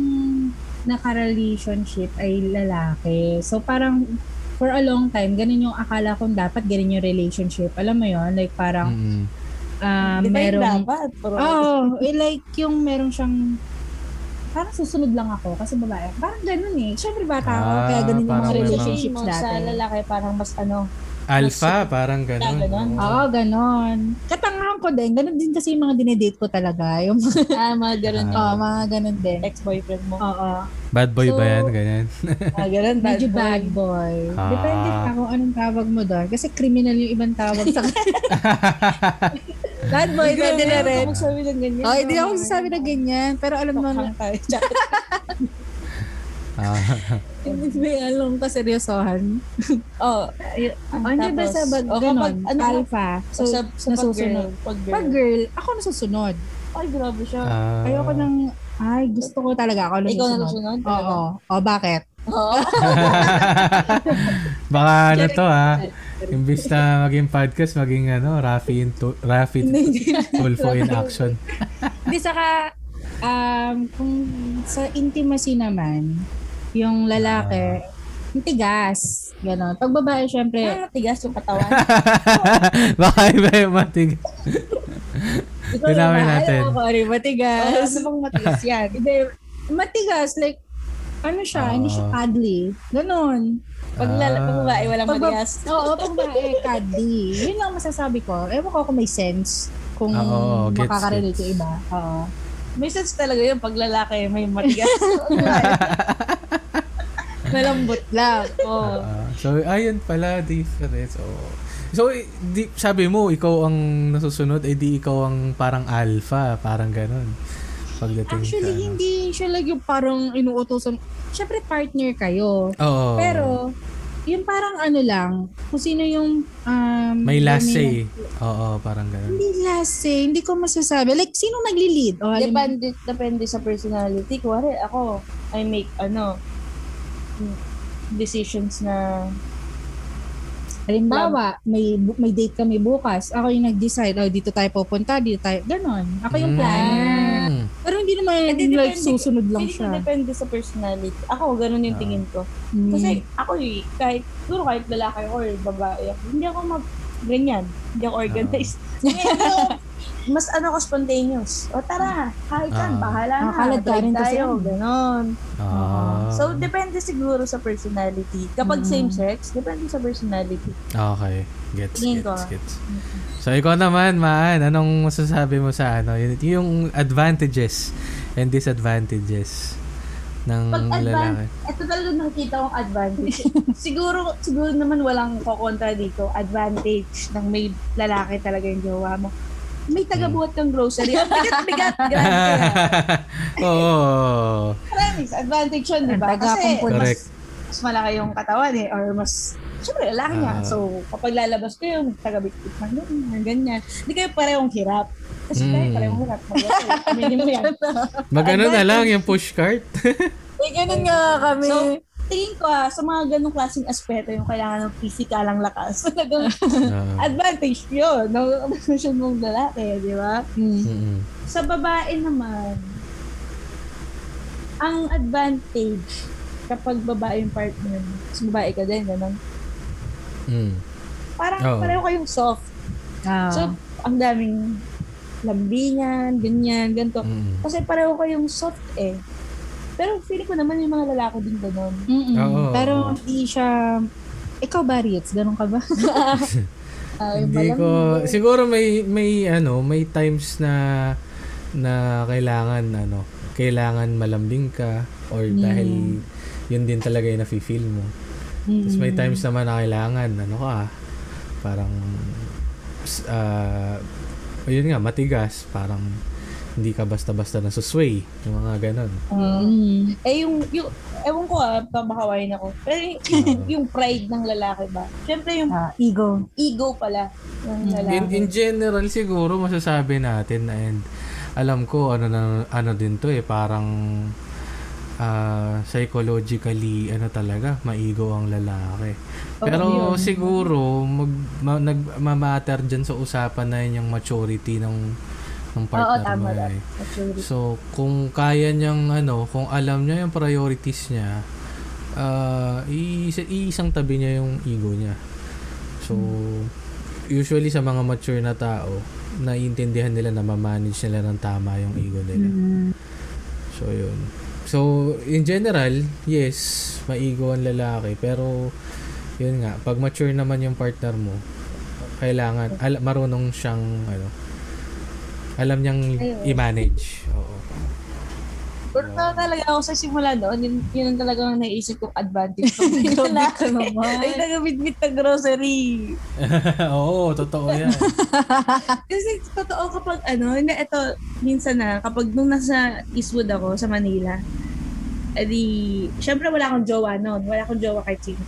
naka-relationship ay lalaki. So, parang for a long time, ganun yung akala kong dapat ganun yung relationship. Alam mo yon like parang mm um, Di ba yung merong... dapat? Pero, Oh, eh, like yung meron siyang parang susunod lang ako kasi babae. Parang ganun eh. Siyempre bata ako, Ah, kaya ganun yung parang mga relationships mo sa dati. lalaki, parang mas ano, alpha, parang ganun. Ah, ganun. Oo. Ganon. Katangahan ko din. Ganon din kasi yung mga dinedate ko talaga. Yung <laughs> ah, mga ganun Ah. Oo, yung mga ganon din. ex-boyfriend mo. Oo. Bad boy ba So, yan? Ganyan. <laughs> Ah, ganun, bad Medyo boy. bad boy. Ah. Depende pa kung anong tawag mo doon. Kasi criminal yung ibang tawag sa <laughs> Bad boy, pwede na rin. Huwag magsabi ng ganyan. Oh, hindi ako magsasabi na ganyan. Pero alam mo <laughs> <laughs> Ah, hindi may alam ka seryosohan. oh, ay- Oh, hindi ba sa bag, oh, ganon, kapag, ano, alpha. so, So, sa, sa pag nasusunod. girl, pag girl. Pag girl, ako nasusunod. Ay, grabe siya. ah. Ayoko nang, ay, gusto ko talaga ako Ikaw na nasusunod. Oo. O, bakit? Oo. <laughs> Baka ano to ha. Imbis na maging podcast, maging ano, Rafi, in to, Rafi Tulfo in action. Hindi, saka, um, kung sa intimacy naman, yung lalaki, yung tigas. Ganon. Pag babae, syempre, Ah, tigas yung katawan. <laughs> Baka iba yung matig. <laughs> ikaw Tinawin na, natin. Ayaw ko, rin, Oh, matigas. ano bang matigas yan? <laughs> Hindi, matigas, like, ano siya, hindi siya Ah. cuddly. Ganon. Pag, lala, pag babae, walang Pag ba- matigas. Oo, pag babae, cuddly. Yun lang masasabi ko. Ewan ko kung may sense kung Ah, gets, makakarelate gets. yung iba. Oo. May sense talaga yun pag lalaki may matigas. <laughs> Malambot lang. Oh. Ah, so, ayun pala, difference. Oh. So, di, sabi mo, ikaw ang nasusunod, eh di ikaw ang parang alpha, parang ganun. pagdating Actually, ano. hindi siya like yung parang inuutosan. Siyempre, partner kayo. Oo. Pero, yung parang ano lang, kung sino yung... Um, may last say. Oo, parang ganun. Hindi last say. Hindi ko masasabi. Like, sino nagli-lead? O, halim- Depende, depende sa personality. Kuwari, ako, I make, ano, decisions na halimbawa, may, may date kami bukas. Ako yung nag-decide, oh, dito tayo pupunta, dito tayo. Ganon. Ako yung planner. Mm. Pero hindi naman Hindi, like depende. susunod lang siya. depende sa personality. Ako, ganun yung Ah. tingin ko. Mm. Kasi ako eh, kahit, siguro kahit lalaki or babae hindi ako mag, ganyan. Hindi ako organized. <laughs> Ngayon, mas ano ko spontaneous. O tara, kahit saan, Ah. bahala na. Nakakalad ka drive rin kasi tayo, ganon. Ah. So, depende siguro sa personality. Kapag Mm. same sex, depende sa personality. Okay. Gets, Tingin gets, ko. gets. So, ikaw naman, Maan, anong masasabi mo sa ano? Yung, yung advantages and disadvantages ng Pag lalaki. advan- ito talaga nakita kong advantage. <laughs> siguro, siguro naman walang kokontra dito. Advantage ng may lalaki talaga yung jowa mo. May tagabuhat kang grocery. Ang bigat-bigat. <laughs> Grabe ka. Oo. Promise, advantage yun, di ba? Kasi. Correct. mas, mas malaki yung katawan eh. Or mas, syempre, lalaki niya. Ah. So, kapag lalabas ko yung tagabit-bit ng ganyan, ganyan. Hindi kayo parehong hirap. Kasi Mm. kayo parehong hirap. Mag- Aminin mo yan. Magano na lang yung push cart. <laughs> Eh, ganun nga kami. So, tingin ko ah, sa mga ganong klaseng aspeto, yung kailangan ng physikalang lakas, <laughs> talagang Ah. advantage yun. No, <laughs> position mong lalaki, di ba? Mm. Mm-mm. Sa babae naman, ang advantage kapag babae yung partner mo, sa babae ka din, ganun. Mm. Parang Oo. pareho kayong soft. Ah. So, ang daming lambingan, ganyan, ganito. Mm. Kasi pareho kayong soft eh. Pero feeling ko naman yung mga lalaki din ganun. Mm-mm. Oo. Pero hindi siya... Ikaw ba, Ritz? Ganun ka ba? <laughs> Ay, Hindi ko malambing. siguro may may ano, may times na na kailangan ano, kailangan malambing ka or dahil yun din talaga yung nafe-feel mo. Tapos may times naman na kailangan ano ka, parang s- ah yun nga matigas, parang hindi ka basta-basta nasusway, yung mga ganon. Mm. Eh, yung, yung, ewan ko ah, pabakawain ako. Pero yung, <laughs> yung pride ng lalaki ba? Siyempre yung Ah, ego. ego pala ng lalaki. In, in general siguro masasabi natin and alam ko ano na ano din to eh parang ah, psychologically ano talaga maigo ang lalaki. Pero siguro mag ma, nagmamatter diyan sa usapan na yun yung maturity ng ng Oo, partner mo. tama lang. eh. Maturity. So, kung kaya niyang ano, kung alam niya yung priorities niya, ah iisa, iisang tabi niya yung ego niya. So, usually sa mga mature na tao, naiintindihan nila na ma-manage nila ng tama yung ego nila. So, yun. So, in general, yes, maigo ang lalaki. Pero, yun nga, pag mature naman yung partner mo, kailangan, al- marunong siyang, ano, alam niyang i-manage. Oo. Pero na talaga ako sa simula doon, yun, yun ang talagang naisip kong advantage. Ka <laughs> naman. Ay, nagabit-bit na grocery. <laughs> Oo, totoo yan. <laughs> Kasi totoo kapag ano, hindi, ito, minsan na, kapag nung nasa Eastwood ako, sa Manila, edi, syempre wala akong jowa noon. Wala akong jowa kahit sino.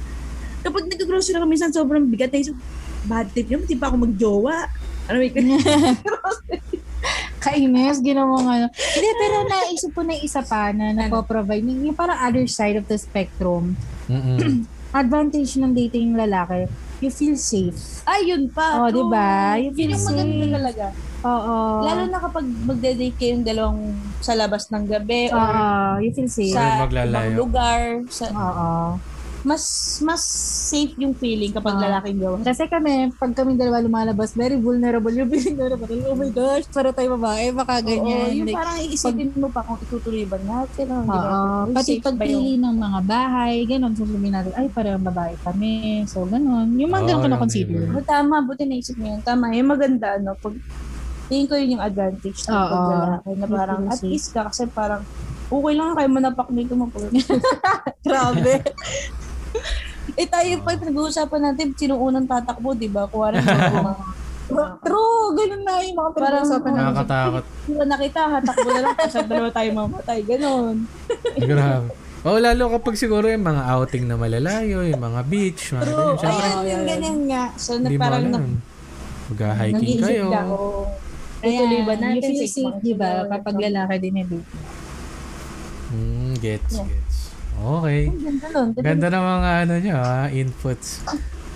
Kapag nag-grocery ako, minsan sobrang bigat na isip, bad trip yun, di pa ako mag-jowa. Ano, may Kainis, ginawa nga. Hindi, <laughs> pero naisip ko na isa pa na napoprovide. Yung, yung parang other side of the spectrum. Mm-mm. <clears throat> Advantage ng dating lalaki, you feel safe. Ay, yun pa. Oh, di ba? You feel Yun yung maganda safe. talaga. Oo. Lalo na kapag magde-date kayong dalawang sa labas ng gabi or Oo, you feel safe. sa Or maglalayo. ibang lugar. Sa, Oo. Mas mas safe yung feeling kapag Ah. lalaking gawa. Kasi kami, pag kami dalawa lumalabas, very vulnerable yung feeling na oh my gosh, para tayo babae, baka Oo, ganyan. yung Like, parang iisipin mo pa kung itutuloy ba natin. Oo. natin. Pati pagpili ng mga bahay, ganun, sasabihin natin, ay, parang babae kami. So, ganun. Yung mga Oo, ganun ko na-consider. yung- Tama, buti naisip mo yun. Tama, yung maganda, ano, pag tingin ko yun yung advantage ng Oo. paglalaki na parang at least ka kasi parang okay lang kayo manapak nito mo. <laughs> Grabe. <laughs> eh tayo pa nag-uusapan natin sinong unang tatakbo, di ba? Kuha rin <laughs> mga True, ganun na yung mga Parang- pinag-usapan namin. Nakakatakot. Iwan na kita, hatakbo na lang kasi dalawa tayo mamatay. Ganon. <laughs> Grabe. Oh, lalo kapag siguro yung mga outing na malalayo, yung mga beach, mga True. ganyan. Siyempre, Ayun, yung ganyan nga. So, na parang alam. na, Mag-hiking kayo. ka, oo. Tutuloy Ayan, ba natin? You feel safe, di ba? Kapag lalaki din date. Hmm, gets, Yeah. gets. Okay. Ang ganda nun. Ganda ng mga ano nyo, ha? inputs.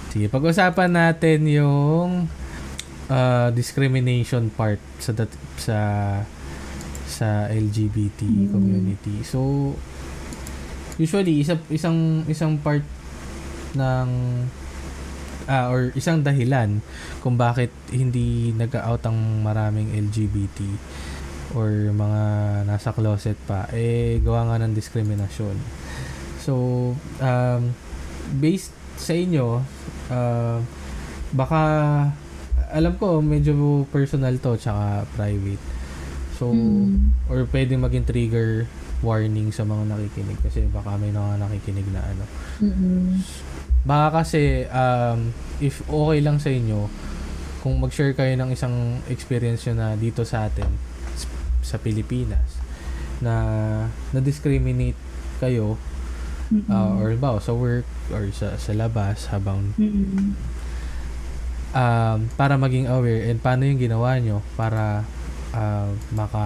Sige, pag-usapan natin yung uh, discrimination part sa dat- sa sa LGBT Mm. community. So usually isa, isang isang part ng ah, or isang dahilan kung bakit hindi nag-out ang maraming LGBT or mga nasa closet pa eh gawa nga ng diskriminasyon. So um, based sa inyo uh, baka alam ko medyo personal to tsaka private. So Mm. or pwedeng maging trigger warning sa mga nakikinig kasi baka may mga nakikinig na ano. Mm-mm. Baka kasi um, if okay lang sa inyo kung mag-share kayo ng isang experience nyo na dito sa atin sa Pilipinas na na-discriminate kayo Mm-mm. uh, or ba sa work or sa sa labas habang Mm-mm. um, para maging aware and paano yung ginawa nyo para uh, maka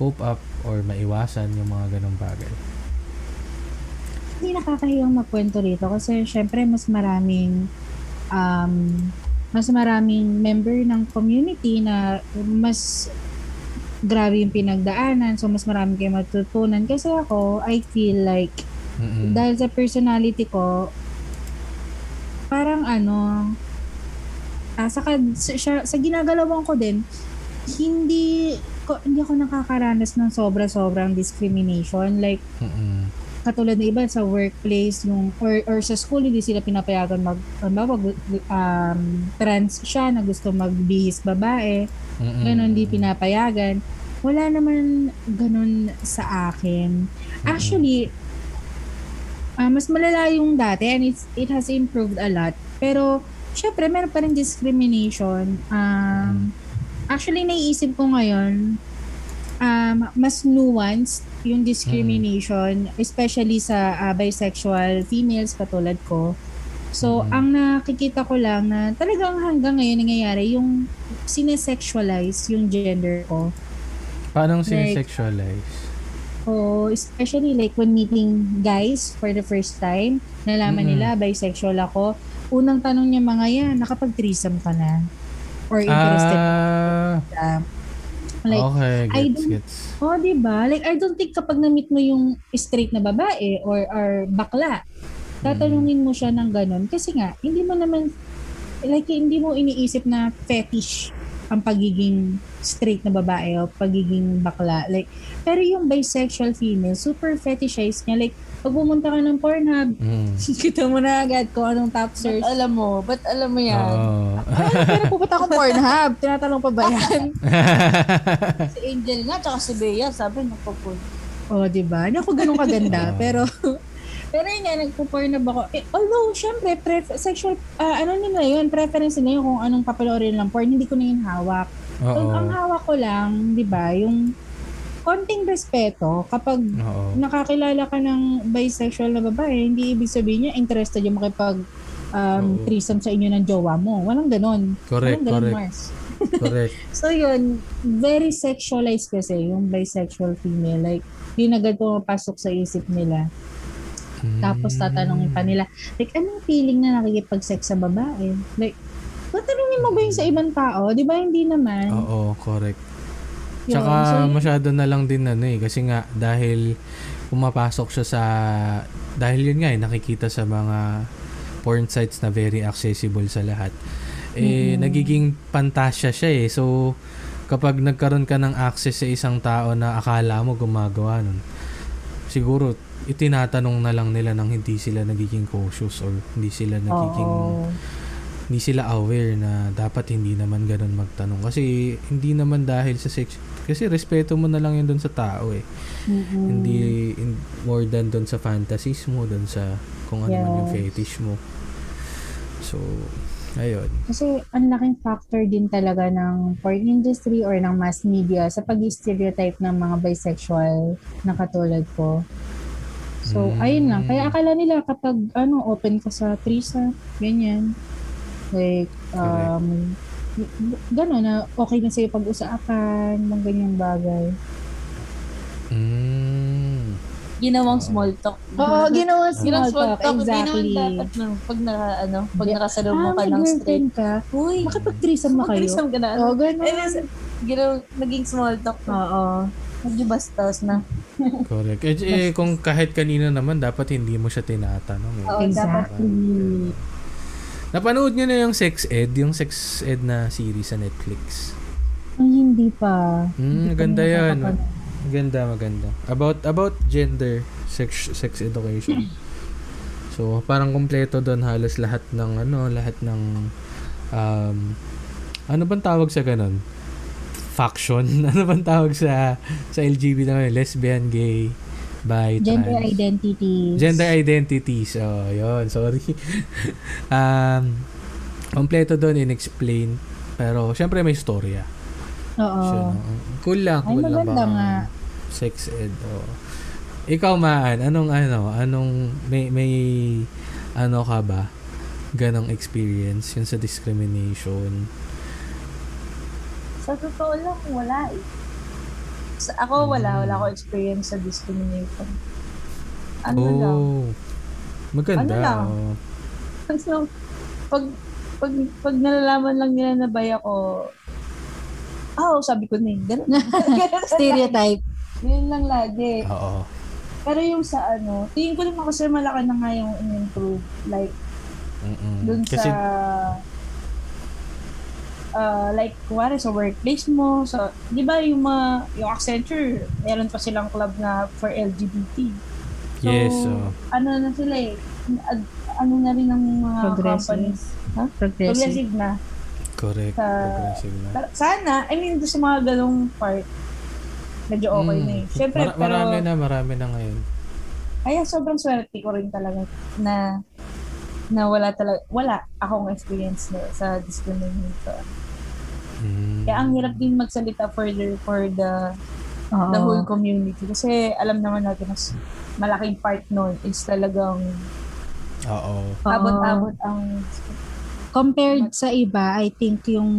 cope up or maiwasan yung mga ganong bagay. Hindi nakakahiyang magkwento rito kasi syempre mas maraming um, mas maraming member ng community na mas grabe yung pinagdaanan so mas marami kayong matutunan kasi ako I feel like Mm-mm. dahil sa personality ko parang ano ah, saka sa, sa ginagalawan ko din hindi ko hindi ako nakakaranas ng sobra-sobrang discrimination like Mm-mm. katulad ng iba sa workplace yung or, or sa school hindi sila pinapayagan mag ano mag um, trans siya na gusto magbihis babae Mm-mm. ganun hindi pinapayagan wala naman ganun sa akin actually ah, mas malala yung dati and it's, it has improved a lot pero syempre meron pa rin discrimination um, actually naiisip ko ngayon um, mas nuanced yung discrimination especially sa ah, bisexual females katulad ko so Mhm. ang nakikita ko lang na talagang hanggang ngayon nangyayari yung sinesexualize yung gender ko Paano Like- sinesexualize? So, especially like when meeting guys for the first time, nalaman Mm-mm. nila bisexual ako. Unang tanong niya mga yan, nakapag-threesome ka na? Or interested Ah, ka? Like, okay, I gets, don't- gets. oh, di ba? Like, I don't think kapag na-meet mo yung straight na babae or, or bakla, tatanungin mo siya ng ganun. Kasi nga, hindi mo naman, like, hindi mo iniisip na fetish ang pagiging straight na babae o pagiging bakla. Like, pero yung bisexual female, super fetishized niya. Like, pag pumunta ka ng Pornhub, Mm. <laughs> kita mo na agad kung anong top search. Ba't alam mo? Ba't alam mo yan? Oo. Ay, pero pupunta akong Pornhub. Tinatanong pa ba yan? <laughs> <laughs> Si Angel nga, tsaka si Bea, sabi, nagpapun. Oh, 'di ba? Hindi ako ganun kaganda, pero pero yun nga, nagpo-porn ako. Eh, although, syempre, pref- sexual, ah, ano nila yun, preference nila yun kung anong papaloorin ng porn, hindi ko na yun hawak. Oo. So, ang hawak ko lang, di ba, yung konting respeto kapag Oo. nakakilala ka ng bisexual na babae, hindi ibig sabihin niya interested yung makipag um, Oo. threesome sa inyo ng jowa mo. Walang ganon. Correct, Walang ganon, correct. Mars. <laughs> Correct. So yun, very sexualized kasi yung bisexual female. Like, yun agad pumapasok sa isip nila. Tapos tatanungin pa nila, like, anong feeling na nakikipag-sex sa babae? Like, tatanungin mo ba yun sa ibang tao? Di ba hindi naman? Oo, correct. Yun. Tsaka So, masyado na lang din ano eh kasi nga dahil pumapasok siya sa dahil yun nga eh nakikita sa mga porn sites na very accessible sa lahat. Eh Mm-mm. nagiging pantasya siya eh. So kapag nagkaroon ka ng access sa isang tao na akala mo gumagawa nun, siguro itinatanong na lang nila nang hindi sila nagiging cautious or hindi sila nagiging Oo. hindi sila aware na dapat hindi naman ganun magtanong kasi hindi naman dahil sa sex kasi respeto mo na lang yun doon sa tao eh Mm-mm. hindi in- more than doon sa fantasies mo doon sa kung ano man yung Yes. fetish mo so Ayun. Kasi ang laking factor din talaga ng porn industry or ng mass media sa pag-stereotype ng mga bisexual na katulad ko. So, Mm. ayun lang. Kaya akala nila kapag ano, open ka sa threesome, ganyan. Like, um, gano'n na okay na sa'yo pag-usapan, mga ganyang bagay. Mm. Ginawang small talk. Oo, ginawa Ginawang small talk. Hindi naman Exactly. dapat no, pag na, ano, pag Yeah. nakasalubong Ah, ka may ng straight. girlfriend ka. Uy, Makipag-threesome na kayo. mag-threesome ka na. Oo, gano'n. Eh, is- ginaw, naging small talk. Oo. Medyo bastos na. Correct. Eh, eh, kung kahit kanina naman, dapat hindi mo siya tinatanong. Eh. Oo, dapat. Exactly. Napanood nyo na yung Sex Ed, yung Sex Ed na series sa Netflix. Ay, hindi pa. Hmm, Hindi pa maganda rin yan. Maganda, maganda. About about gender, sex sex education. So, parang kumpleto doon halos lahat ng ano, lahat ng um ano bang tawag sa ganun? Faction. <laughs> ano bang tawag sa sa LGBT na lesbian, gay, bi, Gender trans. identities. Gender identities. Oh, yun. Sorry. <laughs> um, kompleto doon in-explain. Pero, syempre may storya. Oo. Siya, no? Cool lang. Ay, Cool lang maganda baka nga. Sex ed. Oh. Ikaw, Maan, anong ano, anong, may, may, ano ka ba? Ganong experience, yun sa discrimination. Sa totoo lang, wala eh. Sa, ako, wala. Wala ako experience sa discrimination. Ano lang. oh. Maganda. Ano lang? <laughs> So, pag, pag, pag nalalaman lang nila na bay ako, ah, oh, sabi ko na eh. Ganun. Ganun <laughs> Stereotype. Yun lang lagi. Oo. Pero yung sa ano, tingin ko naman kasi malaki na nga yung in-improve. Like, Mm-mm. dun Kasi, sa uh, like kuwari sa workplace mo sa di ba yung mga yung Accenture meron pa silang club na for LGBT so yes. Oh. ano na sila eh ad- ano na rin ng mga Progressive. companies ha? Progressive. progressive na Correct. Sa- Progressive na. Sana I mean sa mga ganong part medyo okay Mm. na eh syempre Mara- pero marami na, marami na ngayon. kaya sobrang swerte ko rin talaga na na wala talaga wala akong experience na, sa discrimination Mm. Kaya ang hirap din magsalita further for the Oo. the whole community. Kasi alam naman natin mas malaking part nun is talagang Oo. Abot-abot ang Compared sa iba, I think yung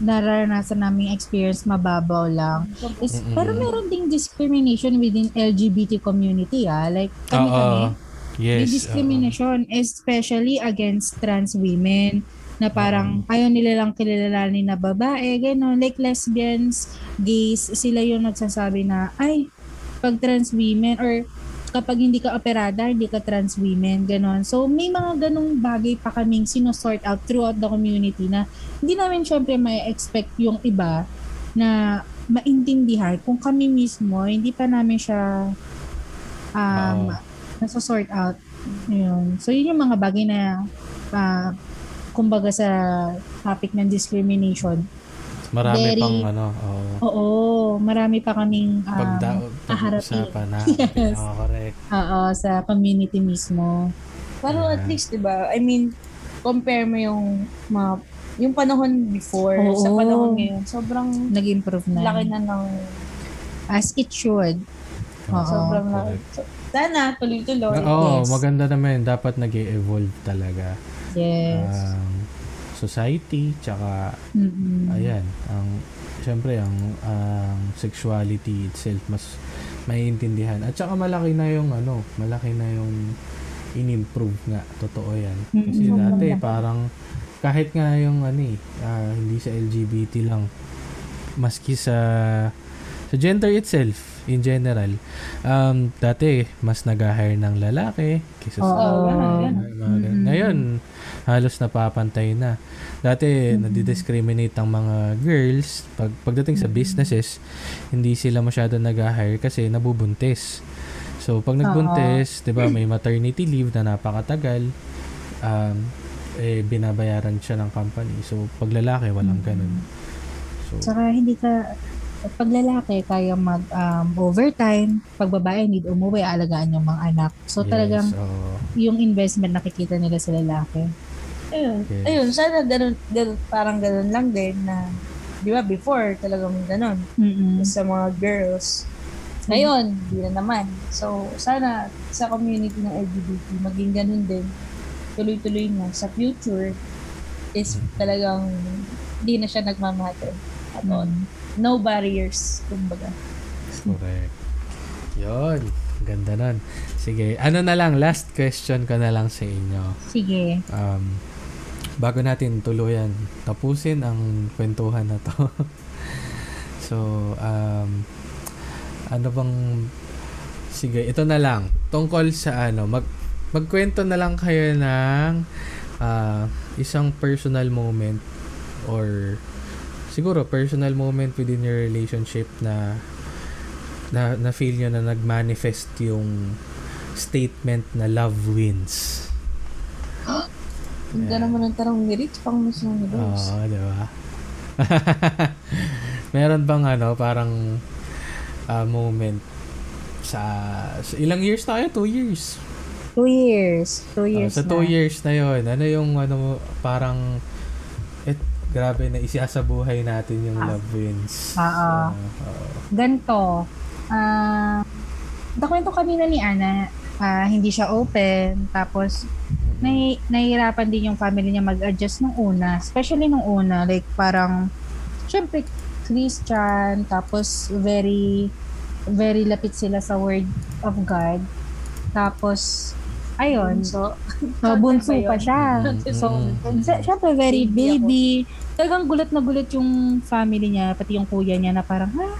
nararanasan naming experience mababaw lang. Is, Mm-mm. pero meron ding discrimination within LGBT community ah. Like kami-kami. Yes. May discrimination especially against trans women na parang ayaw nila lang kilalanin na babae, gano'n. Like lesbians, gays, sila yung nagsasabi na, ay, pag trans women or kapag hindi ka operada, hindi ka trans women, gano'n. So, may mga ganong bagay pa kaming sinusort out throughout the community na hindi namin syempre may expect yung iba na maintindihan kung kami mismo, hindi pa namin siya um, Oo. nasa-sort out. Yun. So, yun yung mga bagay na ah, kumbaga sa topic ng discrimination. Marami very- pang ano, oo. Oo, marami pa kaming um, Pagda, haharapin. pag-usapan na. <laughs> Yes. Oo, correct. Oo, sa community mismo. pero at Yeah. least 'di ba? I mean, compare mo yung mga yung panahon before Oo. sa panahon ngayon. Sobrang Nag-improve na. laki na ng As it should. Oo. sobrang laki. So, sana tuloy-tuloy. Oo, Yes. maganda naman. Dapat nag evolve talaga. Yes. Ang society, tsaka, Mm-mm. ayan, ang, syempre, ang, ang sexuality itself, mas maiintindihan. At saka malaki na yung, ano, malaki na yung in-improve nga. Totoo yan. Kasi Mm-mm. dati, parang, kahit nga yung, ano eh, ah, hindi sa LGBT lang, maski sa, sa gender itself, in general, um, dati, mas nag-hire ng lalaki kaysa sa Oo, Oo. ganun, Ay, ganun. mga ganun. Mm. Ngayon, halos napapantay na. Dati, Mm. nadidiscriminate ang mga girls. Pag, pagdating sa Mm. businesses, hindi sila masyado nag-hire kasi nabubuntis. So, pag nagbuntis, di ba, may maternity leave na napakatagal. Um, eh, binabayaran siya ng company. So, pag lalaki, walang Mm. ganun. So, Saka hindi ka, pag lalaki, kaya mag um, overtime. Pag babae, need umuwi, alagaan yung mga anak. So yes, talagang oo. yung investment nakikita nila sa lalaki. Ayun. Yes. Ayun, sana ganun, ganun, parang ganun lang din na, di ba, before talagang ganun Mm-mm. sa mga girls. Ngayon, di na naman. So, sana sa community ng LGBT, maging ganun din. Tuloy-tuloy na. Sa future, is talagang di na siya nagmamatter at all. No barriers, kumbaga. Correct. Yun. Ganda nun. Sige, ano na lang, last question ko na lang sa inyo. Sige. Um, bago natin tuluyan, tapusin ang kwentuhan na to. <laughs> so, um, ano bang, sige, ito na lang. Tungkol sa ano, mag, magkwento na lang kayo ng ah, isang personal moment or siguro personal moment within your relationship na na, na feel nyo na nag-manifest yung statement na love wins. <gasps> Hindi naman ang tarong ni Rich, pang mas Oo, Rose. di ba? <laughs> Meron bang ano, parang ah, moment sa, sa ilang years na kayo? Two years. Two years. Two Ah, years sa na. two years na yon ano yung ano, parang et, grabe na isa sa buhay natin yung Ah. love wins. Oo. Ah, oo. Ganto. Ah, nakwento kanina ni Ana, ah, hindi siya open. Tapos, nahi, nahihirapan din yung family niya mag-adjust nung una. Especially nung una. Like, parang, syempre, Christian. Tapos, very, very lapit sila sa word of God. Tapos, ayun. So, <laughs> So, bunso pa siya. <laughs> So, mm, sy- syempre, very Baby. Talagang gulat na gulat yung family niya, pati yung kuya niya na parang, ha?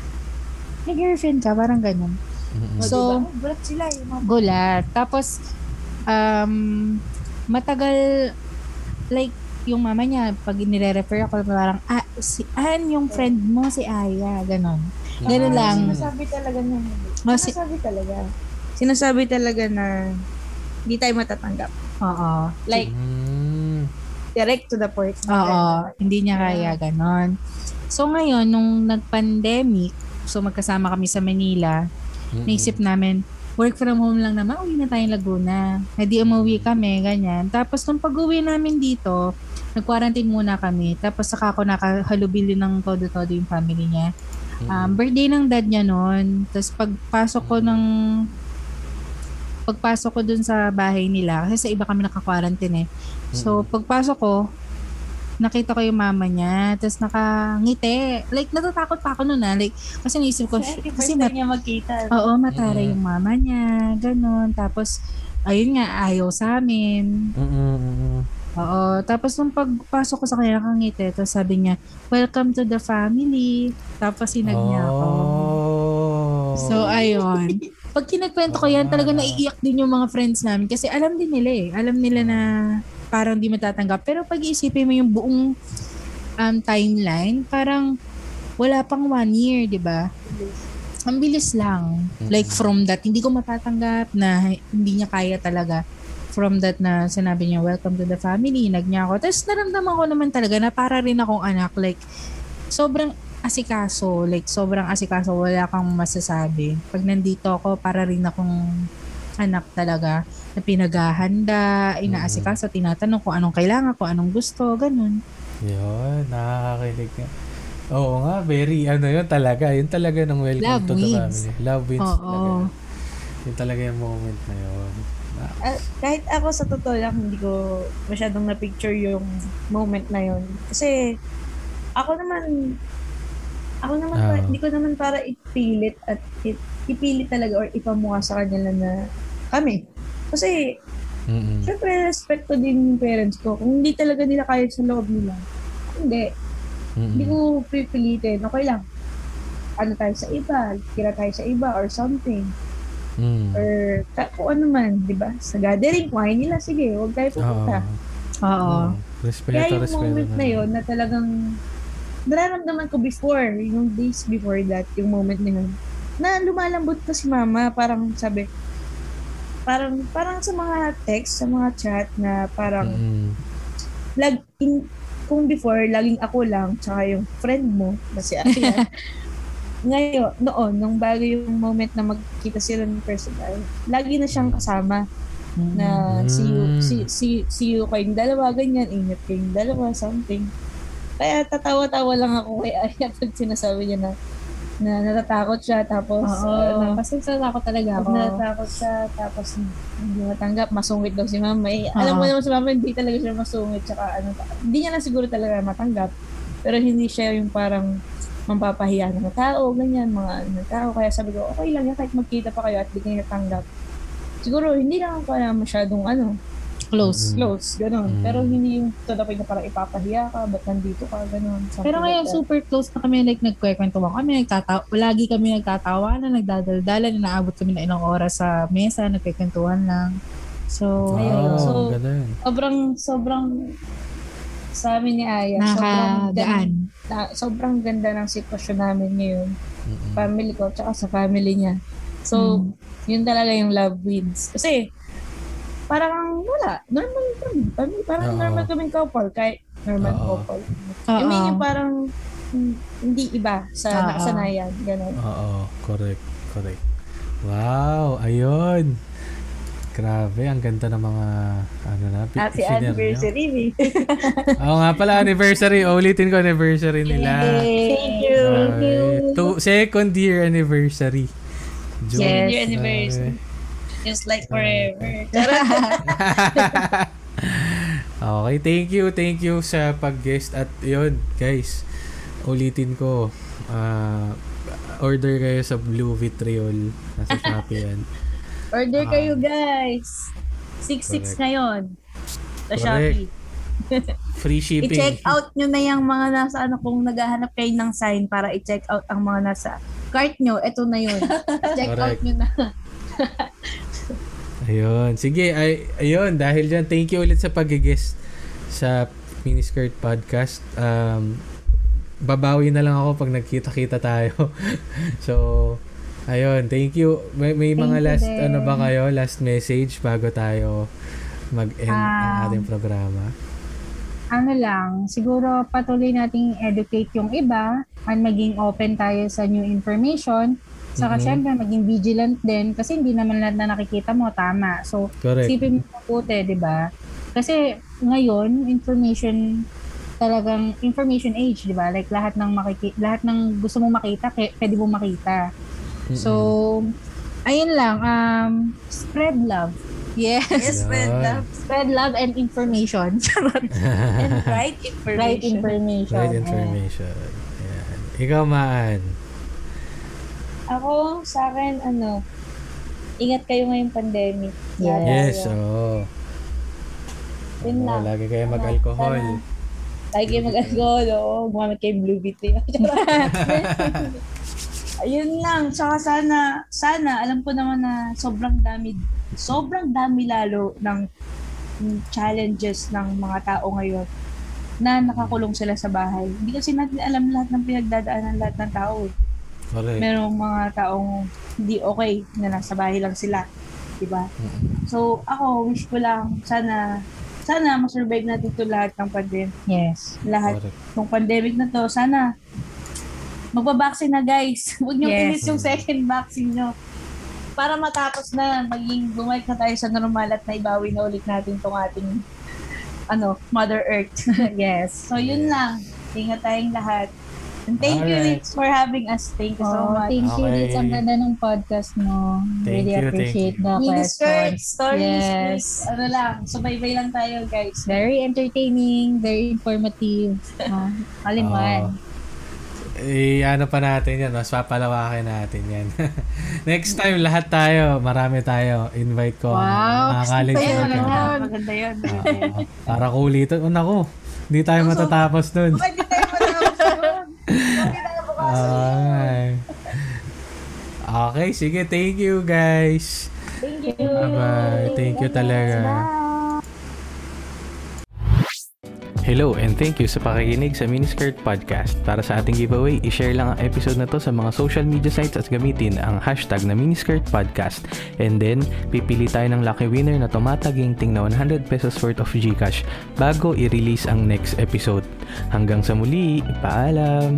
May girlfriend ka? Parang ganun. Mm-mm. so, So, diba? Gulat sila yung mga Gulat. Tapos, um, matagal, like, yung mama niya, pag nire-refer ako, parang, ah, si Ann, yung friend mo, si Aya, ganon. Ah, lang. Sinasabi talaga na. Oh, si- Sinasabi talaga. Sinasabi talaga na hindi tayo matatanggap. Oo. Like, Mm. direct to the point. Oo, hindi niya kaya ganon. So ngayon, nung nag-pandemic, so magkasama kami sa Manila, Mm-mm. naisip namin, work from home lang naman, uwi na tayong Laguna. Hindi umuwi kami, ganyan. Tapos nung pag-uwi namin dito, nag-quarantine muna kami. Tapos saka ako nakahalubili ng todo-todo yung family niya. Um, birthday ng dad niya noon. Tapos pagpasok ko ng pagpasok ko dun sa bahay nila, kasi sa iba kami naka-quarantine eh. So, pagpasok ko, nakita ko yung mama niya, tapos nakangiti. Like, natatakot pa ako noon ah. Like, kasi naisip ko, Kasi, kasi mat- niya magkita. Oo, matara Mm. yung mama niya, ganun. Tapos, ayun nga, ayaw sa amin. Mm-mm, mm-mm. Oo. Tapos, nung pagpasok ko sa kanya, nakangiti. Tapos sabi niya, welcome to the family. Tapos, sinag niya ako. Oh. So, ayun. <laughs> Pag kinagkwento ko yan, talaga Ah. naiiyak din yung mga friends namin. Kasi alam din nila eh. Alam nila na parang di matatanggap. Pero pag iisipin mo yung buong um, timeline, parang wala pang one year, di ba? Ang bilis lang. Like from that, hindi ko matatanggap na hindi niya kaya talaga. From that na sinabi niya, welcome to the family, nag niya ako. Tapos naramdaman ko naman talaga na para rin akong anak. Like, sobrang asikaso. Like, sobrang asikaso. Wala kang masasabi. Pag nandito ako, para rin akong anak talaga na pinaghahanda, inaasikaso, tinatanong kung anong kailangan, kung anong gusto, ganun. Yun, nakakakilig nga. Oo nga, very, ano yun talaga. Yun talaga ng welcome Love to the wins. family. Love wins Oo. talaga. Yun talaga yung moment na yun. Ah, Ah, kahit ako sa totoo lang, hindi ko masyadong na-picture yung moment na yun. Kasi, ako naman, ako naman, Ah. pa- hindi ko naman para ipilit at i- ipilit talaga or ipamukha sa kanila na kami. Kasi, mm-mm. syempre, respect ko din yung parents ko. Kung hindi talaga nila kaya sa loob nila, hindi. Mm-mm. Hindi ko pipilitin. Okay lang. Ano tayo sa iba, kira tayo sa iba or something. Mm. Or ka- kung ano man, di ba? Sa gathering, kuhain nila, sige, huwag tayo Oo. pupunta. Oo. Mm. Respeto, Kaya yung respeto. moment na yun, na talagang nararamdaman ko before, yung days before that, yung moment na yun, na lumalambot ko si mama, parang sabi, parang, parang sa mga text, sa mga chat, na parang, Mm-mm. lag, in, kung before, laging ako lang, tsaka yung friend mo, na si <laughs> ngayon, noon, nung bago yung moment na magkita sila ng personal, lagi na siyang kasama. na see you, Mm. see, see, see you kayong dalawa, ganyan, ingat kayong dalawa, something. Kaya tatawa-tawa lang ako kay Aya <laughs> pag sinasabi niya na na natatakot siya tapos Oo, ano, kasi ako talaga ako. natatakot siya tapos hindi matanggap masungit daw si mama eh, alam mo naman si mama hindi talaga siya masungit tsaka ano hindi niya na siguro talaga matanggap. Pero hindi siya yung parang mampapahiya ng tao ganyan mga ano, tao. Kaya sabi ko okay lang yan kahit magkita pa kayo at di kayo natanggap. Siguro hindi lang ako na masyadong ano Close. close ganun Mm. pero hindi yung to the point na parang ipapahiya ka ba't nandito ka ganun something Pero ngayon, like that. super close na kami, like, nagkwekwentuhan kami, nagtatawa, lagi kami nagtatawanan, nagdadaldalan, inaabot kami na ilang oras sa mesa, nagkwekwentuhan lang. So, Wow, Ayun. So, yun. sobrang sobrang sa amin ni Aya sobrang ganda, na, sobrang ganda ng sitwasyon namin ngayon Mm-mm. family ko tsaka sa family niya so Mm. yun talaga yung love wins kasi parang wala normal kami Parang- parang Oo. normal kaming couple kahit normal Oo. couple. I mean yung parang hindi iba sa Oo. nakasanayan ganun Oo, correct, correct. Wow, ayun. Grabe, ang ganda ng mga ano na, pi- happy senior niyo. anniversary babe. <laughs> Oo nga pala, anniversary. Ulitin ko anniversary nila. thank you Ay, two, second year anniversary. June. Second year Grabe. anniversary. Just like forever <laughs> <laughs> Okay, thank you, thank you sa pag-guest at yun, guys. Ulitin ko. ah, order kayo sa Blue Vitriol. Nasa Shopee <laughs> yan. Order Ah. kayo guys. 6-6 Correct. ngayon. Sa Correct. Shopee. Free shipping. I-check out nyo na yung mga nasa ano kung naghahanap kayo ng sign para i-check out ang mga nasa cart nyo. Ito na yun. check out nyo na. Ayun. Sige, ay, ayun. Dahil dyan, thank you ulit sa pag-guest sa Miniskirt Podcast. Um, babawi na lang ako pag nagkita-kita tayo. <laughs> so, ayun. Thank you. May, may Thank mga last, din. ano ba kayo? Last message bago tayo mag-end ang Um, ating programa. ano lang, siguro patuloy nating educate yung iba and maging open tayo sa new information. Saka Mhm. syempre maging vigilant din kasi hindi naman lahat na nakikita mo tama. So, Correct. isipin mo mabuti, di ba? Kasi ngayon, information talagang information age, di ba? Like lahat ng makiki lahat ng gusto mong makita, k- pwede mong makita. So, ayun lang, um spread love. Yes. Yes, Yan. love. Spread love and information. <laughs> And right information. right information. Right information. Ayan. Ikaw, Maan. Ako, sa akin, ano, ingat kayo ngayong pandemic. Yes. Yes, oo. Yun lang. lagi kayo mag-alcohol. Sana- Lagi kayo mag-alcohol, oo. Gumamit kayo Blue Beetle. <laughs> Ayun <laughs> lang. Tsaka sana, sana, alam ko naman na sobrang dami, sobrang dami lalo ng challenges ng mga tao ngayon na nakakulong sila sa bahay. Hindi kasi natin alam lahat ng pinagdadaanan lahat ng tao. eh. Correct. Merong mga taong hindi okay na nasa bahay lang sila. Diba? So, ako, wish ko lang, sana, sana masurvive natin ito lahat ng pandemic. Yes. Lahat Correct. ng pandemic na to, sana magbabaksin na guys. <laughs> Huwag niyo Yes. yung second vaccine nyo. Para matapos na, maging bumalik na tayo sa normal at naibawi na ulit natin tong ating ano, Mother Earth. <laughs> Yes. so, yun lang. Ingat tayong lahat. And thank you, Alright. Liz, for having us. Thank you so Oh, much. thank you, Okay. Liz. Ang ganda ng podcast mo. Thank really you, thank appreciate you. the Mini skirt, questions. stories, Yes. please. Ano lang, subaybay lang tayo, guys. Very entertaining, very informative. Uh, all in Oo. Eh, ano pa natin yan, mas papalawakin natin yan. <laughs> Next time, lahat tayo, marami tayo. Invite ko ang Wow, mga college gusto ko worker. yun. Maganda, maganda yun. Oo. para kulitan. Oh, naku, hindi tayo matatapos. Bakit di tayo matapos yun? <laughs> Ay. Okay, sige. Thank you, guys. Thank you. Bye-bye. Thank you talaga. Hello and thank you sa pakikinig sa Miniskirt Podcast. Para sa ating giveaway, i-share lang ang episode na to sa mga social media sites at gamitin ang hashtag na Miniskirt Podcast. And then, pipili tayo ng lucky winner na tumataginting na 100 pesos worth of Gcash bago i-release ang next episode. Hanggang sa muli, paalam!